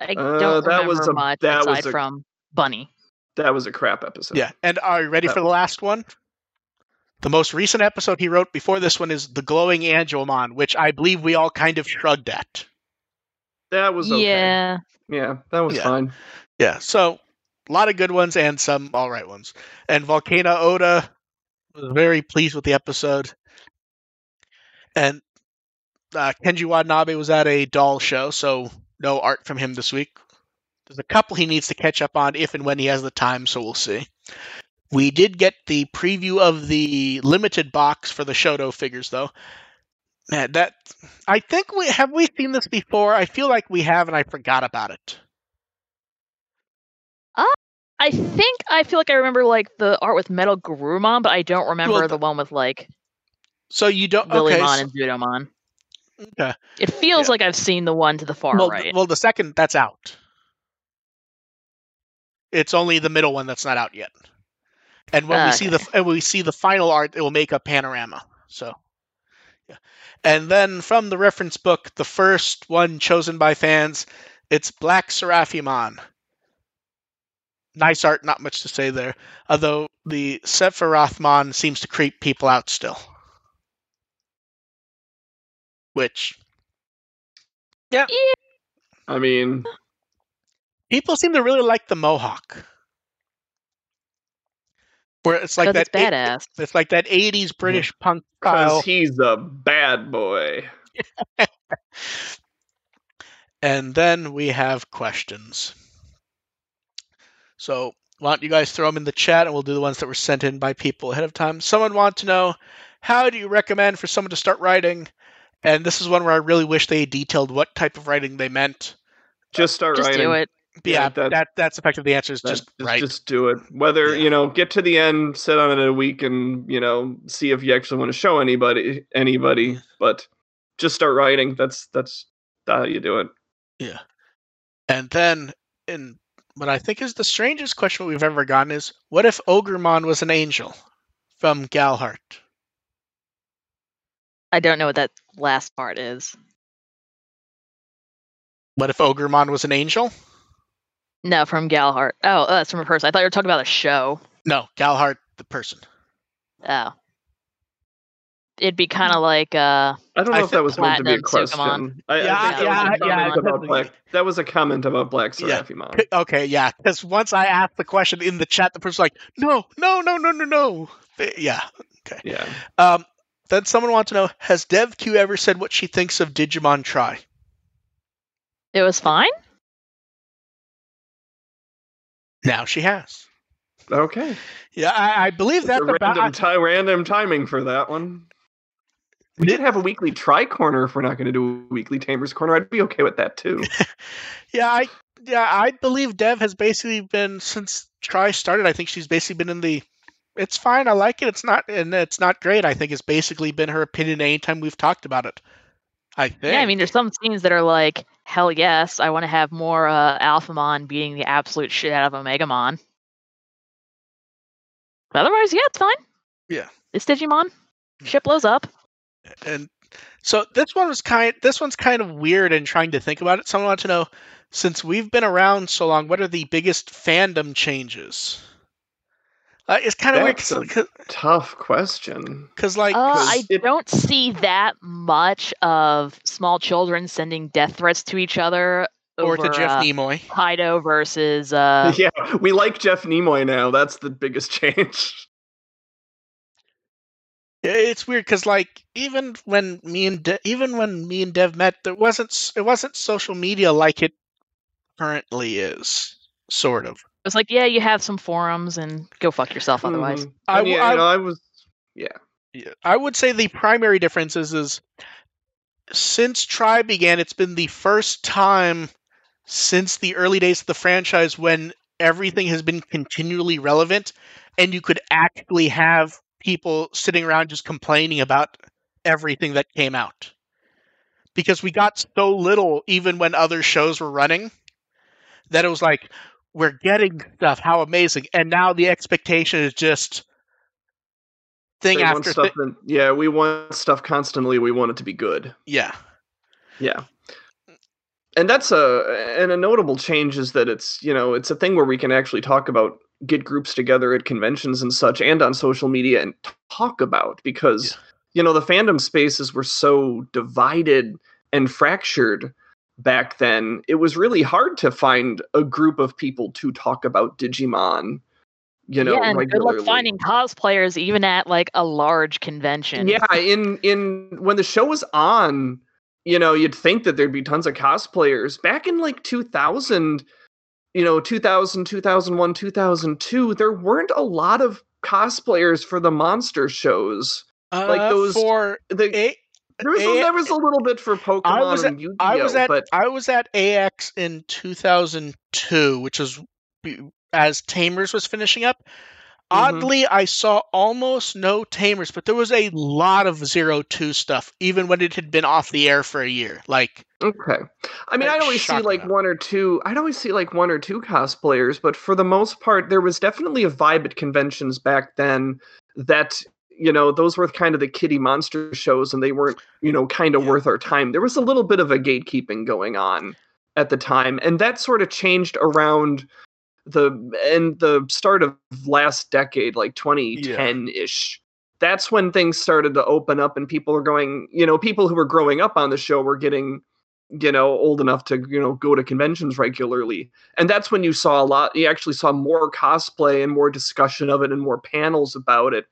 I Uh, don't that remember was a- much that was aside a- from Bunny. That was a crap episode. Yeah. And are you ready That for the last one? The most recent episode he wrote before this one is The Glowing Angemon, which I believe we all kind of shrugged at. That was okay. Yeah. Yeah, that was Yeah. fine. Yeah, so a lot of good ones and some all right ones. And Volcano Ota was very pleased with the episode. And uh, Kenji Watanabe was at a doll show, so no art from him this week. There's a couple he needs to catch up on if and when he has the time, so we'll see. We did get the preview of the limited box for the Shodo figures, though. Man, that I think we have we seen this before. I feel like we have, and I forgot about it. Uh, I think I feel like I remember like the art with Metal Garurumon, but I don't remember Well, the one with like So you don't okay? So- and Zudomon. Okay. It feels Yeah. like I've seen the one to the far well, right. well, the second that's out. It's only the middle one that's not out yet. And when we see the and we see the final art, it will make a panorama. So, yeah. And then from the reference book, the first one chosen by fans, it's Black Seraphimon. Nice art, not much to say there. Although the Sephirothmon seems to creep people out still. Which Yeah. I mean, people seem to really like the mohawk. Where it's like that it's badass. it's like that 80s british punk style. Because he's a bad boy. and then we have questions. So why don't you guys throw them in the chat and we'll do the ones that were sent in by people ahead of time. Someone want to know how do you recommend for someone to start writing and this is one where i really wish they detailed what type of writing they meant Just start Just writing. do it. Yeah, Yeah, that- that, that's effective the answer is just, just, right just do it. Whether Yeah. you know, get to the end, sit on it a week, and you know, see if you actually want to show anybody anybody. Mm-hmm. But just start writing. That's that's how you do it. Yeah. And then, in what I think is the strangest question we've ever gotten is, what if Ogremon was an angel from Galhart? I don't know what that last part is. What if Ogremon was an angel? No, from Galhart. Oh, uh, that's from a person. I thought you were talking about a show. No, Galhart, the person. Oh. It'd be kind of like uh I don't know I if that was meant to be a Platinum question. Sukamon. I, I Yeah, that yeah, was a yeah, comment about. Black. That was a comment about Black Yeah. Seraphimon. Okay, yeah, because once I asked the question in the chat, the person's like, no, no, no, no, no, no. Yeah. Okay. Yeah. Um, then someone wants to know, has DevQ ever said what she thinks of Digimon Tri? it was fine. Now she has. Okay. Yeah, I, I believe that's a about. random, ti- random timing for that one. We did have a weekly Tri corner. If we're not going to do a weekly Tamers corner, I'd be okay with that too. Yeah, I yeah, I believe Dev has basically been since Tri started. I think she's basically been in the. It's fine. I like it. It's not, and it's not great. I think it's basically been her opinion anytime we've talked about it. I think. Yeah, I mean, there's some scenes that are like, hell yes, I want to have more uh, Alphamon beating the absolute shit out of Omegamon. But otherwise, yeah, it's fine. Yeah. It's Digimon. Ship blows up. and so this one was kind. This one's kind of weird. in trying to think about it, someone wants to know, since we've been around so long, what are the biggest fandom changes? Uh, it's kind of weird That's a- because, Tough question. Because like, Uh, 'cause I it- don't see that much of small children sending death threats to each other or over to Jeff uh, Nimoy. Kaido versus uh, yeah, we like Jeff Nimoy now. That's the biggest change. Yeah, It's weird because like even when me and De- even when me and Dev met, there wasn't it wasn't social media like it currently is, sort of. Was like, yeah, you have some forums and go fuck yourself otherwise. Mhm. I And yeah, I- you know, I was Yeah, I would say the primary difference is, is since Tribe began, it's been the first time since the early days of the franchise when everything has been continually relevant and you could actually have people sitting around just complaining about everything that came out. Because we got so little even when other shows were running that it was like, we're getting stuff, how amazing. And now the expectation is just thing they after stuff thing. yeah, we want stuff constantly. We want it to be good. Yeah. Yeah. And that's a and a notable change is that it's you know it's a thing where we can actually talk about get groups together at conventions and such and on social media and talk about because Yeah. you know the fandom spaces were so divided and fractured back then it was really hard to find a group of people to talk about Digimon you know yeah, and good luck finding cosplayers even at like a large convention. yeah, in in when the show was on, you know, you'd think that there'd be tons of cosplayers. Back in like 2000, you know, 2000, 2001, 2002, there weren't a lot of cosplayers for the monster shows. Like Uh, those- for The, a, there was a, there was a little bit for Pokemon I was and Yu-Gi-Oh, I was at but I was at AX in 2002, which was as Tamers was finishing up. Mhm. Oddly, I saw almost no Tamers, but there was a lot of Zero Two stuff, even when it had been off the air for a year. Like, Okay. I mean, I'd always see like amount. one or two. I'd always see like one or two cosplayers, but for the most part, there was definitely a vibe at conventions back then that you know those were kind of the kitty monster shows, and they weren't you know kind of Yeah. worth our time. There was a little bit of a gatekeeping going on at the time, and that sort of changed around the and the start of last decade, like 2010 ish. That's when things started to open up, and people were going. You know, people who were growing up on the show were getting you know old enough to you know go to conventions regularly and that's when you saw a lot you actually saw more cosplay and more discussion of it and more panels about it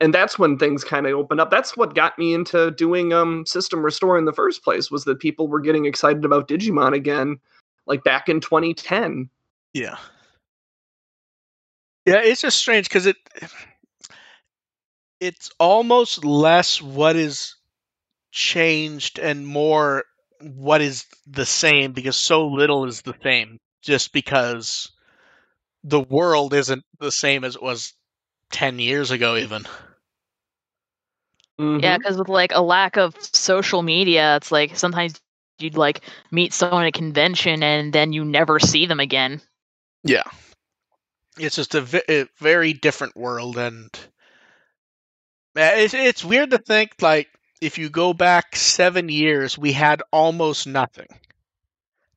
and that's when things kind of opened up. That's what got me into doing um system restore in the first place was that people were getting excited about digimon again like back in 2010 yeah, yeah, it's just strange because it it's almost less what is changed and more what is the same because so little is the same just because the world isn't the same as it was 10 years ago even Mhm. Yeah, because with like a lack of social media, it's like sometimes you'd like meet someone at a convention and then you never see them again. yeah it's just a, very different world and Uh, it's, it's weird to think like if you go back seven years we had almost nothing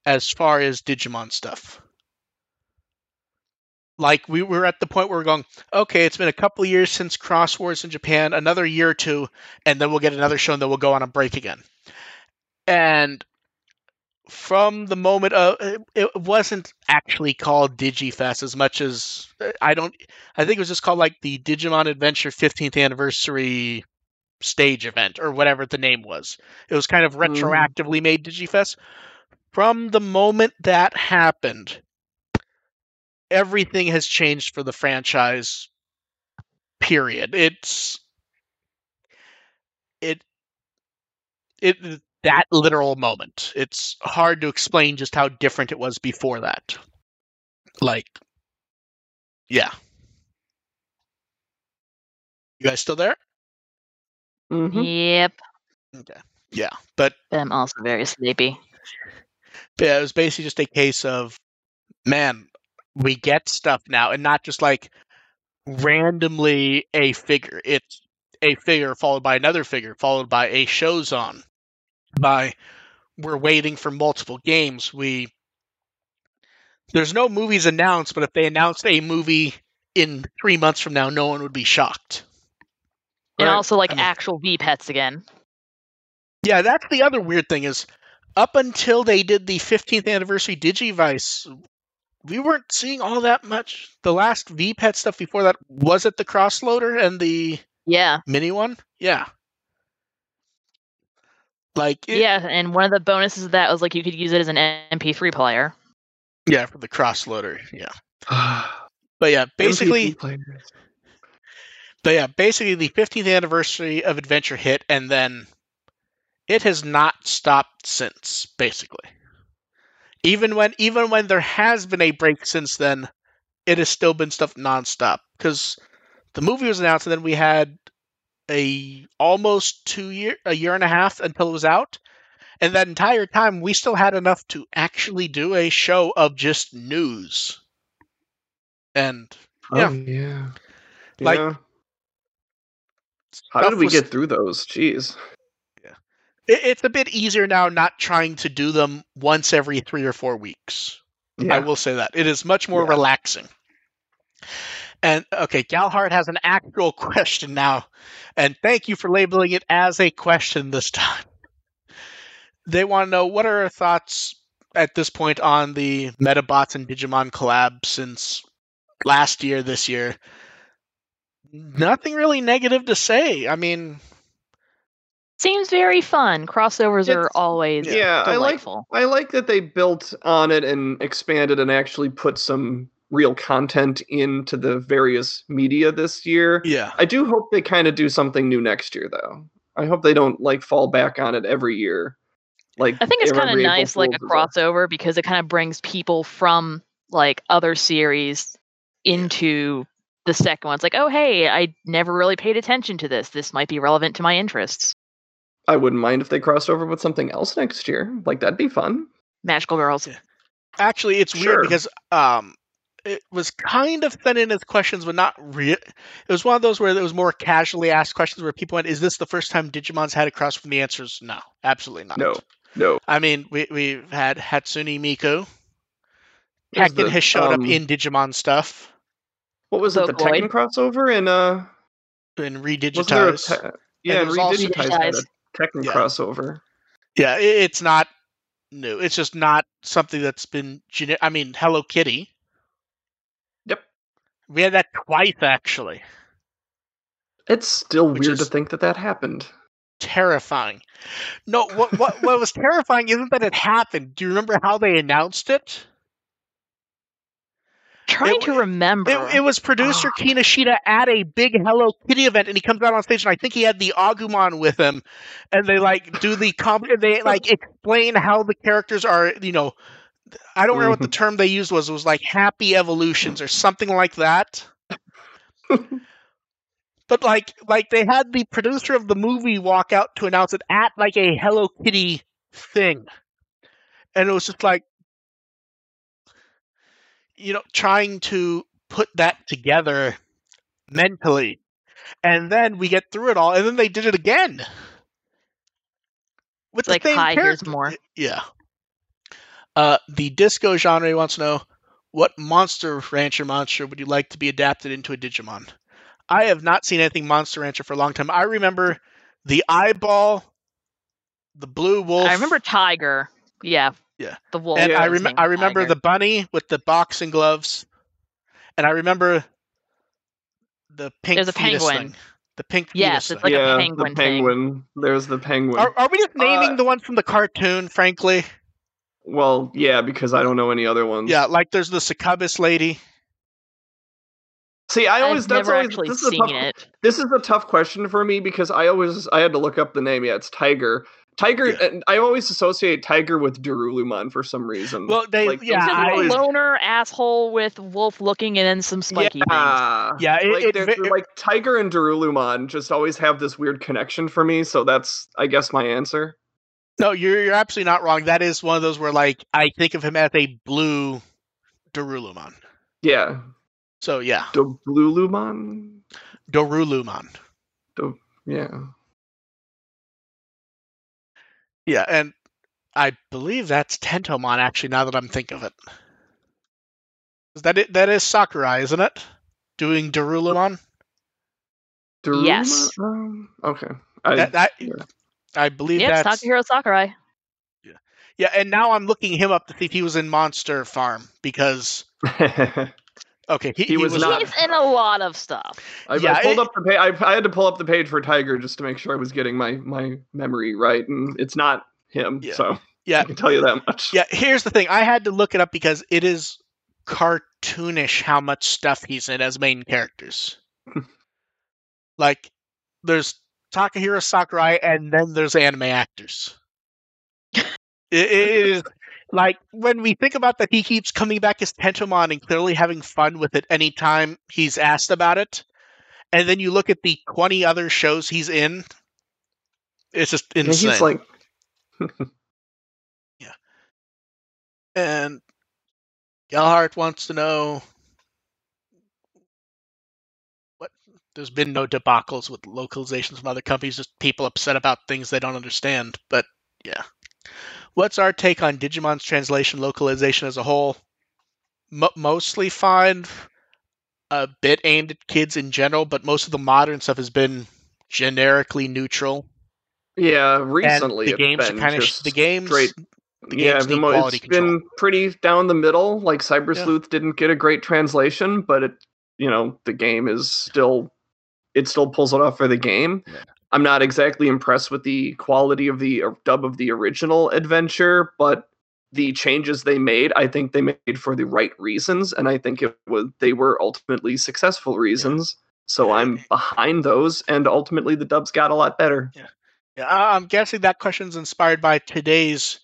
as far as digimon stuff like we were at the point where we're going okay it's been a couple of years since Xros Wars in japan another year or two and then we'll get another show and then we'll go on a break again. And from the moment of it- wasn't actually called digifest as much as uh, i don't i think it was just called like the digimon adventure 15th anniversary stage event or whatever the name was. It was kind of Mhm. retroactively made digifest. From the moment that happened everything has changed for the franchise period it's it it that literal moment it's hard to explain just how different it was before that like yeah you guys still there Mhm. Yep. okay yeah but But I'm also very sleepy. But yeah, it was basically just a case of, man, we get stuff now, and not just like randomly a figure. It's a figure followed by another figure, followed by a show's on. By we're waiting for multiple games. We there's no movies announced, but if they announced a movie in three months from now, no one would be shocked. And Right. also like I mean- actual V pets again. Yeah, that's the other weird thing is up until they did the 15th anniversary Digivice, we weren't seeing all that much. The last V Pet stuff before that was it the crossloader and the Yeah. mini one? Yeah. Like it- yeah, and one of the bonuses of that was like you could use it as an MP3 player. yeah, for the crossloader. Yeah. But yeah, basically, but yeah, basically the 15th anniversary of Adventure hit, and then it has not stopped since. Basically, even when even when there has been a break since then, it has still been stuff nonstop. Because the movie was announced, and then we had a almost two year, a year and a half until it was out, and that entire time we still had enough to actually do a show of just news. And oh, Yeah. Oh, yeah. Like, Yeah. How did we was- get through those? Jeez. It, it's a bit easier now not trying to do them once every three or four weeks. Yeah. I will say that. It is much more Yeah. relaxing. And okay, Galhard has an actual question now. And thank you for labeling it as a question this time. They want to know what are our thoughts at this point on the Medabots and Digimon collab since last year, this year. Nothing really negative to say. I mean, Seems very fun. Crossovers are always yeah, I like delightful. I like that they built on it and expanded and actually put some real content into the various media this year. yeah. I do hope they kind of do something new next year though. I hope they don't like fall back on it every year. Like I think it's kind of nice, like a Fools is crossover, because it kind of brings people from like other series into the second one. It's like, oh hey, I never really paid attention to this. This might be relevant to my interests. I wouldn't mind if they crossed over with something else next year. Like that'd be fun. Magical girls. Yeah. Actually, it's Sure. weird because um, it was kind of sent in as questions, but not real. It was one of those where it was more casually asked questions where people went, "Is this the first time Digimon's had a cross?" From the answers, no, absolutely not. No. No. I mean we we've had Hatsune Miku. There's Tekken the, has showed um, up in Digimon stuff What was it? The Vocaloid. Tekken crossover and uh and was there a redigitized. te- yeah, and also- redigitized had a Tekken Yeah. crossover. Yeah, it's not new. It's just not something that's been. Gene- I mean, Hello Kitty. Yep. We had that twice actually. It's still Which weird to think that that happened. terrifying. No, what what what was terrifying isn't that it happened. Do you remember how they announced it? Trying It- to remember. It, it was producer Ah. Kinoshita at a big Hello Kitty event, and he comes out on stage, and I think he had the Agumon with him, and they like do the com- they like explain how the characters are, you know. I don't remember what the term they used was. It was like happy evolutions or something like that. but like like they had the producer of the movie walk out to announce it at like a Hello Kitty thing. And it was just like you know, trying to put that together mentally. And then we get through it all, and then they did it again. With It's like, the same "Hi, here's more." Yeah. Uh, the disco genre wants to know what monster rancher monster would you like to be adapted into a Digimon? I have not seen anything Monster Rancher for a long time. I remember the eyeball, the blue wolf. I remember Tiger. Yeah. Yeah. The wolf. and I, rem- I remember Tiger. the bunny with the boxing gloves, and I remember the pink There's a penguin. thing. The pink Yes, it's thing. like a yeah, penguin the thing. penguin. There's the penguin. Are, are we just naming Uh, the ones from the cartoon? Frankly, well, yeah, because I don't know any other ones. yeah. Like there's the succubus lady. See, I always I've that's never always actually this is seen tough, it. This is a tough question for me because I always I had to look up the name. Yeah, it's Tiger. Tiger. Yeah. and I always associate Tiger with Dorulumon for some reason. Well, they Like, yeah, He's those just are I, a always- loner asshole with wolf looking and then some spiky things. yeah, Yeah, it- like, it they're- ve- they're like Tiger and Dorulumon just always have this weird connection for me. So that's I guess my answer. no, you're you're absolutely not wrong. That is one of those where like I think of him as a blue Dorulumon. Yeah, So yeah, Dorulumon. Darulumon. Yeah. Yeah, and I believe that's Tentomon. Actually, now that I'm thinking of it, is that it? That is Sakurai, isn't it? Doing Dorulumon. Dorulumon? Yes. Um, okay. I, That, that yeah. I believe Yep, that's Takahiro Sakurai. Yeah. Yeah. And now I'm looking him up to see if he was in Monster Farm because okay, he, He was was not. He's in a lot of stuff. I, Yeah, I pulled it- up the page. I, I had to pull up the page for Tiger just to make sure I was getting my my memory right, and it's not him. Yeah. So Yeah. I can tell you that much. Yeah, here's the thing. I had to look it up because it is cartoonish how much stuff he's in as main characters. like, there's Takahiro Sakurai, and then there's anime actors. it, it is like when we think about that, he keeps coming back as Tentomon and clearly having fun with it anytime he's asked about it. And then you look at the 20 other shows he's in. It's just insane. he's like, yeah. And Gelhart wants to know what there's been no debacles with localizations from other companies, just people upset about things they don't understand. But yeah. What's our take on Digimon's translation localization as a whole? Mo mostly fine, a bit aimed at kids in general, but most of the modern stuff has been generically neutral. yeah, recently and the it's games are been kind of just the games. straight the yeah, games the mo- quality it's control. been pretty down the middle. Like Cyber Yeah. Sleuth didn't get a great translation, but it, you know, the game is still, it still pulls it off for the game. Yeah. I'm not exactly impressed with the quality of the uh, dub of the original adventure, but the changes they made, I think they made for the right reasons, and I think it was they were ultimately successful reasons. So I'm behind those, and ultimately the dubs got a lot better. Yeah, I- I'm guessing that question's inspired by today's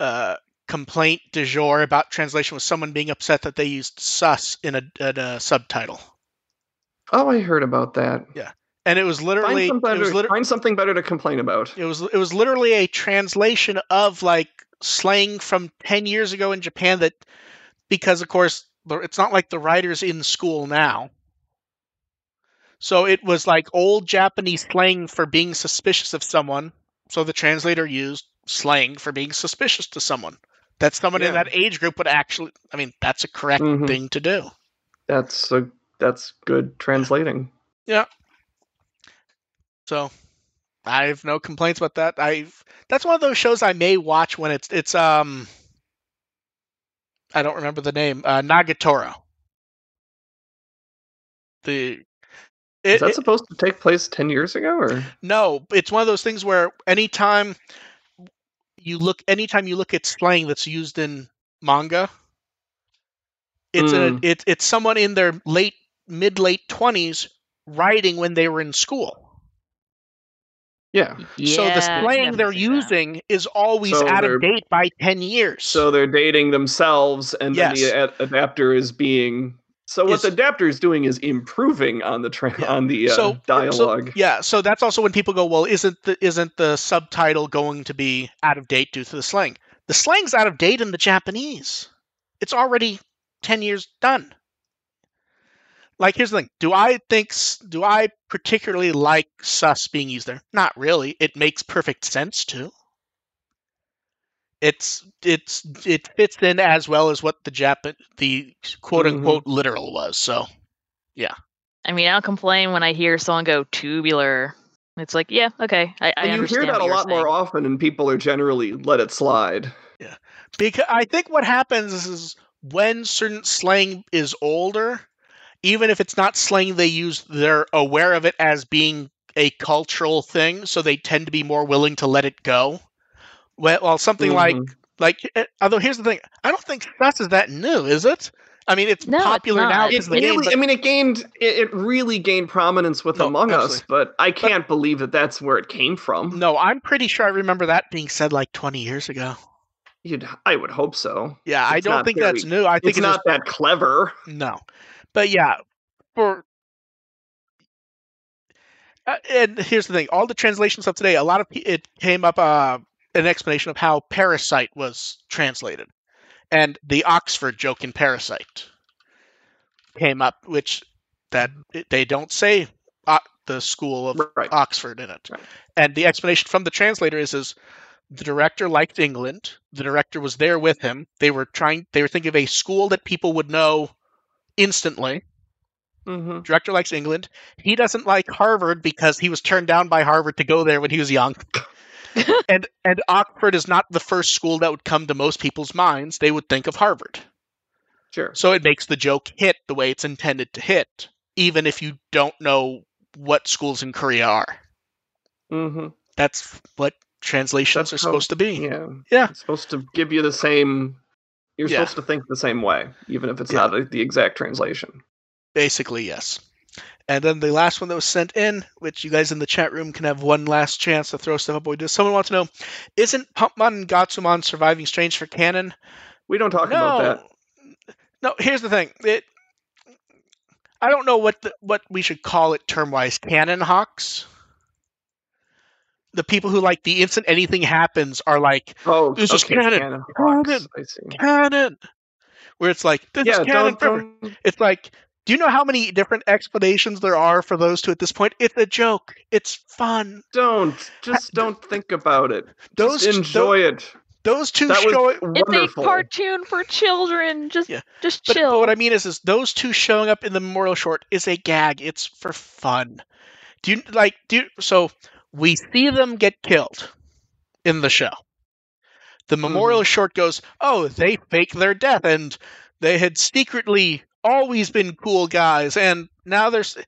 uh, complaint du jour about translation with someone being upset that they used sus in a, in a subtitle. Oh, I heard about that. And it was Find, literally some it was, lit- find something better to complain about. it was it was literally a translation of like slang from 10 years ago in Japan that because of course it's not like the writers in school now. So it was like old Japanese slang for being suspicious of someone. So the translator used slang for being suspicious to someone. That someone in that age group would actually I mean, that's a correct Mhm. thing to do. That's a that's good translating. So I have no complaints about that. I've that's one of those shows I may watch when it's it's um I don't remember the name. Uh Nagatoro. The Is that it- supposed to take place ten years ago, or no, it's one of those things where anytime you look anytime you look at slang that's used in manga, it's a, Mm. it, it's someone in their late mid late twenties writing when they were in school. Yeah? so the slang they're using is always So out of date by 10 years. So they're dating themselves, and Yes. then the ad- adapter is being. So what Is- the adapter is doing is improving on the tra- Yeah. on the uh, so dialogue. So, yeah, so that's also when people go, well, isn't the isn't the subtitle going to be out of date due to the slang? The slang's out of date in the Japanese. It's already 10 years done. Like here's the thing. Do I think do I particularly like sus being used there? Not really. It makes perfect sense to. It's it's it fits in as well as what the Japan the quote unquote mm-hmm. literal was. So yeah I mean, I don't complain when I hear someone go tubular. It's like, yeah, okay. I, I and you hear that a you're lot more often, and people are generally let it slide. Yeah because I think what happens is, is when certain slang is older, even if it's not slang they use, they're aware of it as being a cultural thing, so they tend to be more willing to let it go. Well, while something like Mhm. like eh, although here's the thing, I don't think sus is that new, is it? I mean, it's No, it's popular now not. because It the game. really, but- I mean, it gained it, it really gained prominence with No, Among Us, but I can't believe that that's where it came from. no, I'm pretty sure I remember that being said like 20 years ago. You'd, I would hope so. Yeah, I don't think very- that's new. I think It's it's, not that clever. no, but yeah, for uh, and here's the thing: all the translations of today, a lot of it came up uh, an explanation of how "parasite" was translated, and the Oxford joke in "Parasite" came up, which that they don't say uh, the school of Right. Oxford in it. Right. And the explanation from the translator is is the director liked England. The director was there with him. They were trying they were thinking of a school that people would know instantly. hmm Director likes England. He doesn't like Harvard because he was turned down by Harvard to go there when he was young. and and Oxford is not the first school that would come to most people's minds. They would think of Harvard. Sure. So it makes the joke hit the way it's intended to hit, even if you don't know what schools in Korea are. hmm That's what translations That's are how- supposed to be. Yeah. Yeah. It's supposed to give you the same You're Yeah. supposed to think the same way, even if it's Yeah. not a, the exact translation. Basically, yes. And then the last one that was sent in, which you guys in the chat room can have one last chance to throw stuff up. Does someone want to know? Isn't Pumpmon and Gotsumon surviving strange for canon? We don't talk about that. No, here's the thing. It, I don't know what the, what we should call it term wise. Canon hawks. The people who like the instant anything happens are like Oh, This is okay, canon. Canon. Canon, where it's like this Yeah, is canon. don't, don't It's like, do you know how many different explanations there are for those two at this point? It's a joke. It's fun. don't just don't think about it. Those just enjoy it. those two That was show It's wonderful. a cartoon for children. Just, Yeah. just But, chill. but what I mean is, is those two showing up in the memorial short is a gag. It's for fun. Do you like? Do you, so? We see them get killed in the show. The memorial hmm. short goes, "Oh, they fake their death, and they had secretly always been cool guys, and now there's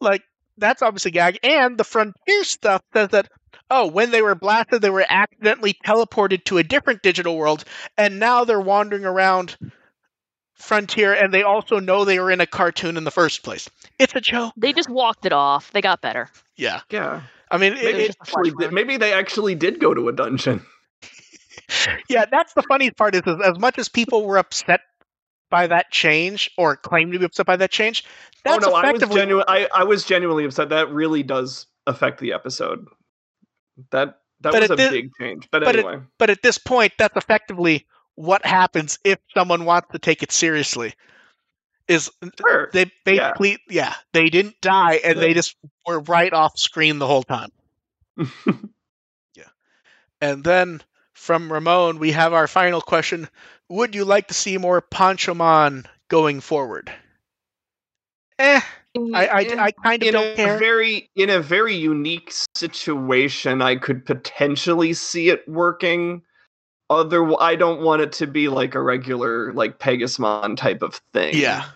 like that's obviously a gag." And the frontier stuff says that. Oh, when they were blasted, they were accidentally teleported to a different digital world, and now they're wandering around Frontier, and they also know they were in a cartoon in the first place. It's a joke. they just walked it off. They got better. Yeah, Yeah, I mean, maybe, it- actually maybe they actually did go to a dungeon. yeah, that's the funny part is, is as much as people were upset by that change or claimed to be upset by that change, oh, that's oh no, I was effectively genuine. I, I was genuinely upset. That really does affect the episode. That that But was a did- big change. But, but anyway, but at this point, that's effectively what happens if someone wants to take it seriously. Is sure. they basically yeah, they didn't die and they just were right off screen the whole time. Yeah. And then from Ramon, we have our final question: Would you like to see more Ponchomon going forward? Eh, I I, I kind of in don't a care. very in a very unique situation, I could potentially see it working. Other, I don't want it to be like a regular like Pegasmon type of thing. Yeah, yeah. I-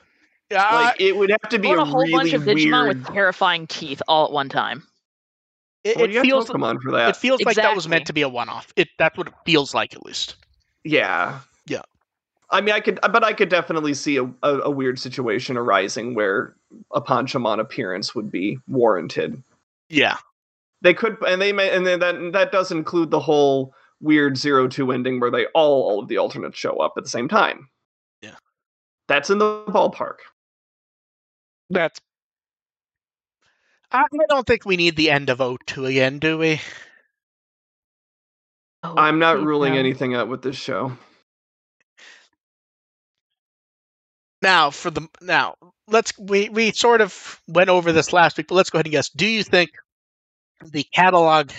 Uh, like it would have to be a a whole really bunch of Digimon weird. with terrifying teeth all at one time. it, well, it you have feels Pokemon for that. it feels like that was meant to be a one-off. It that's what it feels like at least. Yeah. Yeah. I mean, I could, but I could definitely see a, a, a weird situation arising where a Ponchomon appearance would be warranted. Yeah, They could, and they may, and then that that does include the whole weird zero two ending where they all all of the alternates show up at the same time. Yeah. that's in the ballpark. That's. I I don't think we need the end of O2 again, do we? Oh, I'm not ruling no. anything out with this show. Now for the now, let's we we sort of went over this last week, but let's go ahead and guess. Do you think the catalog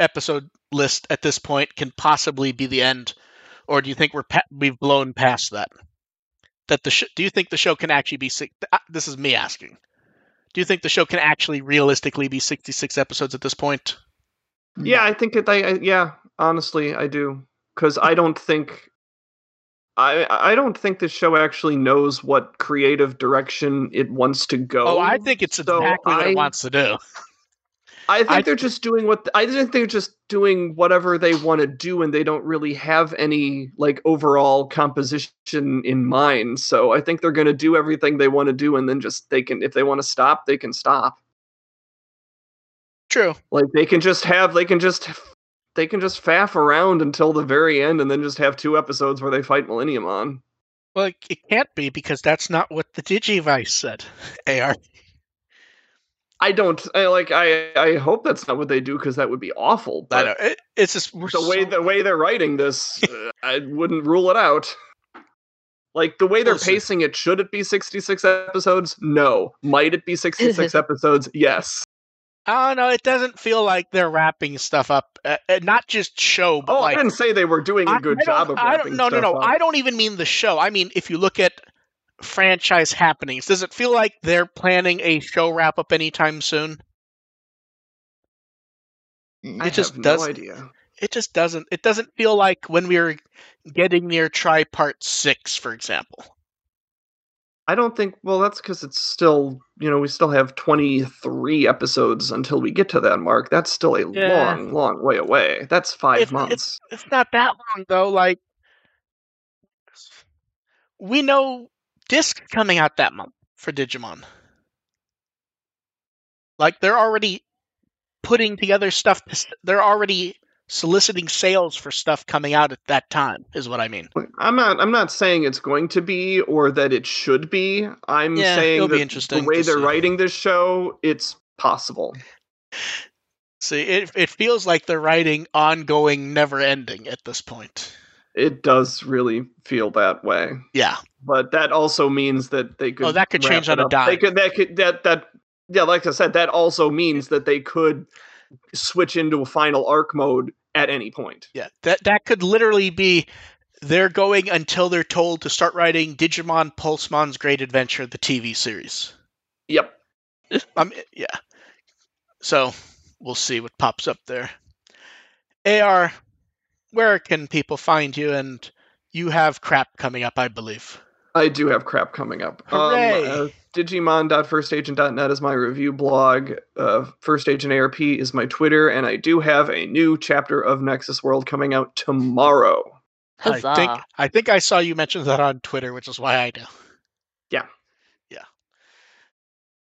episode list at this point can possibly be the end, or do you think we're pa- we've blown past that? That the sh- do you think the show can actually be six? uh, This is me asking. Do you think the show can actually realistically be sixty six episodes at this point? Yeah, I think it. I, I yeah, honestly, I do because I don't think. I I don't think the show actually knows what creative direction it wants to go. Oh, I think it's so exactly what I- it wants to do. I think I- they're just doing what I think they're just doing whatever they want to do, and they don't really have any like overall composition in mind. So I think they're going to do everything they want to do, and then just they can if they want to stop, they can stop. True. Like they can just have they can just they can just faff around until the very end, and then just have two episodes where they fight Millenniummon. Well, it, it can't be because that's not what the Digivice said. Ar. I don't I like I I hope that's not what they do because that would be awful. I But know. It, it's just we're the way the way they're writing this, uh, I wouldn't rule it out. Like the way they're Listen. pacing it, should it be 66 episodes? No. Might it be 66 episodes? Yes. I don't know. It doesn't feel like they're wrapping stuff up. Uh, uh, not just show, but Oh, like I didn't say they were doing a good I job don't- of I wrapping don't. No, no, stuff no. up. I don't even mean the show. I mean, if you look at franchise happenings, does it feel like they're planning a show wrap up anytime soon? Mm, I it just no idea. It just doesn't. It doesn't feel like when we were getting near Tri Part Six, for example. I don't think. Well, that's because it's still. You know, we still have 23 episodes until we get to that mark. That's still a Yeah. long, long way away. That's five It's- months. It's not that long though. Like we know discs coming out that month for Digimon. Like they're already putting together stuff. They're already soliciting sales for stuff coming out at that time. Is what I mean. I'm not. I'm not saying it's going to be or that it should be. I'm Yeah, saying that the way they're see. writing this show, it's possible. See, it it feels like they're writing ongoing, never ending at this point. It does really feel that way. Yeah, But that also means that they could. Oh, that could change on a dime. They could. That could. That that. Yeah, like I said, that also means that they could switch into a final arc mode at any point. yeah. That that could literally be they're going until they're told to start writing Digimon Pulsemon's Great Adventure, the TV series. Yep. Um, yeah. So we'll see what pops up there. AR, where can people find you? And you have crap coming up, I believe. I do have crap coming up. Hooray. Um, uh, Digimon.firstagent.net is my review blog. Uh, First Agent ARP is my Twitter, and I do have a new chapter of Nexus World coming out tomorrow. Huzzah. I think I think I saw you mention that on Twitter, which is why I know. Yeah. Yeah.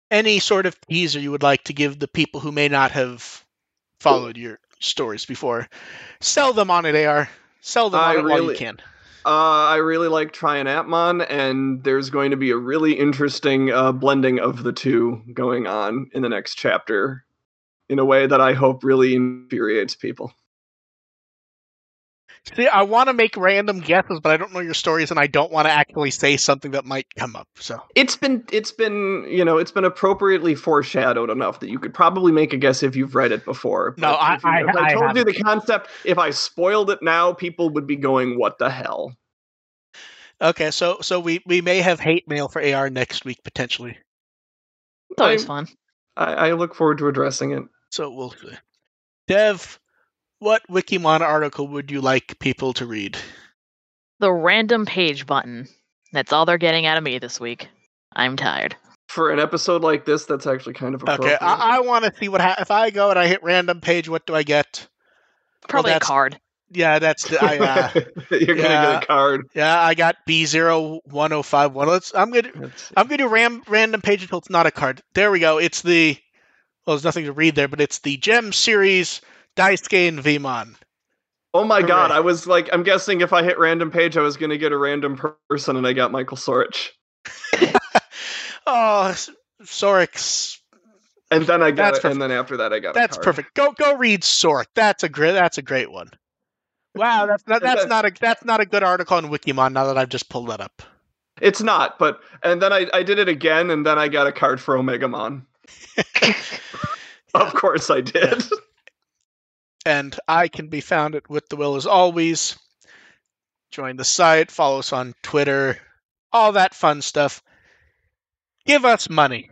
Any sort of teaser you would like to give the people who may not have followed your stories before? Sell them on it, AR. Sell them I on it while you can. Uh, I really like Tri and Appmon, and there's going to be a really interesting uh, blending of the two going on in the next chapter in a way that I hope really infuriates people. See, I want to make random guesses, but I don't know your stories, and I don't want to actually say something that might come up. So It's been it's been you know it's been appropriately foreshadowed enough that you could probably make a guess if you've read it before. No, But I- you- I- if I I told you the concept, if I spoiled it now, people would be going, "What the hell?" okay, so so we we may have hate mail for AR next week potentially. It's always I- fun. I, I look forward to addressing it. So we'll see. Dev, what Wikimon article would you like people to read? The random page button. That's all they're getting out of me this week. I'm tired. For an episode like this, that's actually kind of Okay, appropriate. I, I want to see what ha- if I go and I hit random page. What do I get? Probably a that's- card. Yeah, that's the, I, uh, You're gonna get a card. yeah. I got B zero one zero five one. Let's. I'm gonna. Let's. I'm gonna do ram, random page until it's not a card. There we go. It's the. Well, there's nothing to read there, but it's the Gem series Daisuke and Vmon. Oh my god! I was like, I'm guessing if I hit random page, I was gonna get a random person, and I got Michael Sorich. Oh, S- Sorix. And then I got That's it, and then after that, I got. That's a card. perfect. Go go read Sork. That's a great. That's a great one. Wow, that's not, that's not a that's not a good article on Wikimon. Now that I've just pulled that up. It's not, but and then I, I did it again, and then I got a card for Omegamon. Of course, I did. And I can be found at With the Will as always. Join the site, follow us on Twitter, all that fun stuff. Give us money,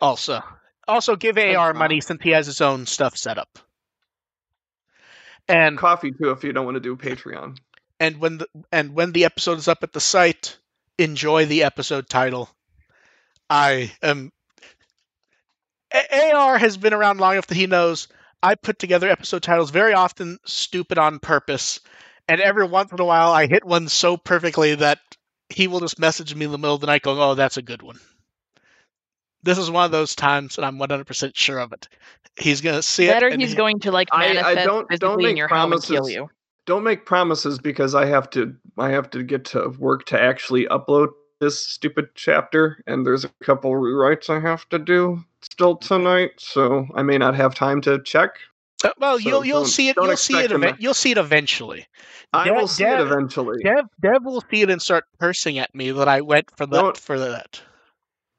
also. Also, give AR fine. money since he has his own stuff set up. And Ko-fi too, if you don't want to do Patreon. and when the and when the episode is up at the site, enjoy the episode title. I am. A- AR has been around long enough that he knows I put together episode titles very often stupid on purpose, and every once in a while I hit one so perfectly that he will just message me in the middle of the night going, "Oh, that's a good one." This is one of those times, and I'm 100% sure of it. He's gonna see Better it. Better he's he- going to like I- I don't- don't physically in make your home and kill promises. you. Don't make promises because I have to. I have to get to work to actually upload this stupid chapter, and there's a couple rewrites I have to do still tonight, so I may not have time to check. Uh, well, so you'll you'll see it. You'll see it. expect him Event, to- you'll see it eventually. I Dev- will see it eventually. Dev Dev will see it and start cursing at me that I went for that for that.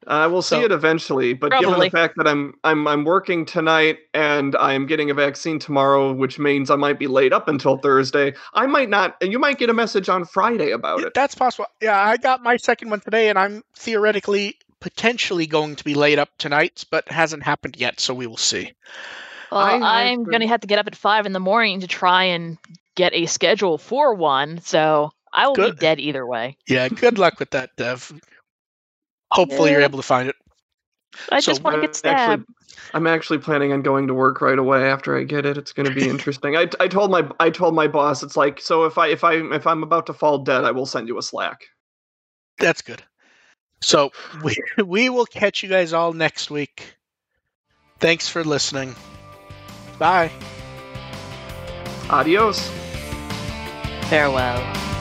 Uh, I will see So- it eventually, but given the fact that I'm I'm I'm working tonight and I'm getting a vaccine tomorrow, which means I might be late up until Thursday, I might not. And you might get a message on Friday about it. That's possible. Yeah, I got my second one today, and I'm theoretically potentially going to be laid up tonight, but hasn't happened yet, so we will see. Well, I have I'm going to have to get up at five in the morning to try and get a schedule for one, so I will Good. be dead either way. Yeah, good luck with that, Dev. Hopefully, you're able to find it. I So just want to get stabbed. Actually, I'm actually planning on going to work right away after I get it. It's going to be interesting. I, I told my I told my boss it's like so if I if I if I'm about to fall dead, I will send you a Slack. That's good. So we we will catch you guys all next week. Thanks for listening. Bye. Adios. Farewell.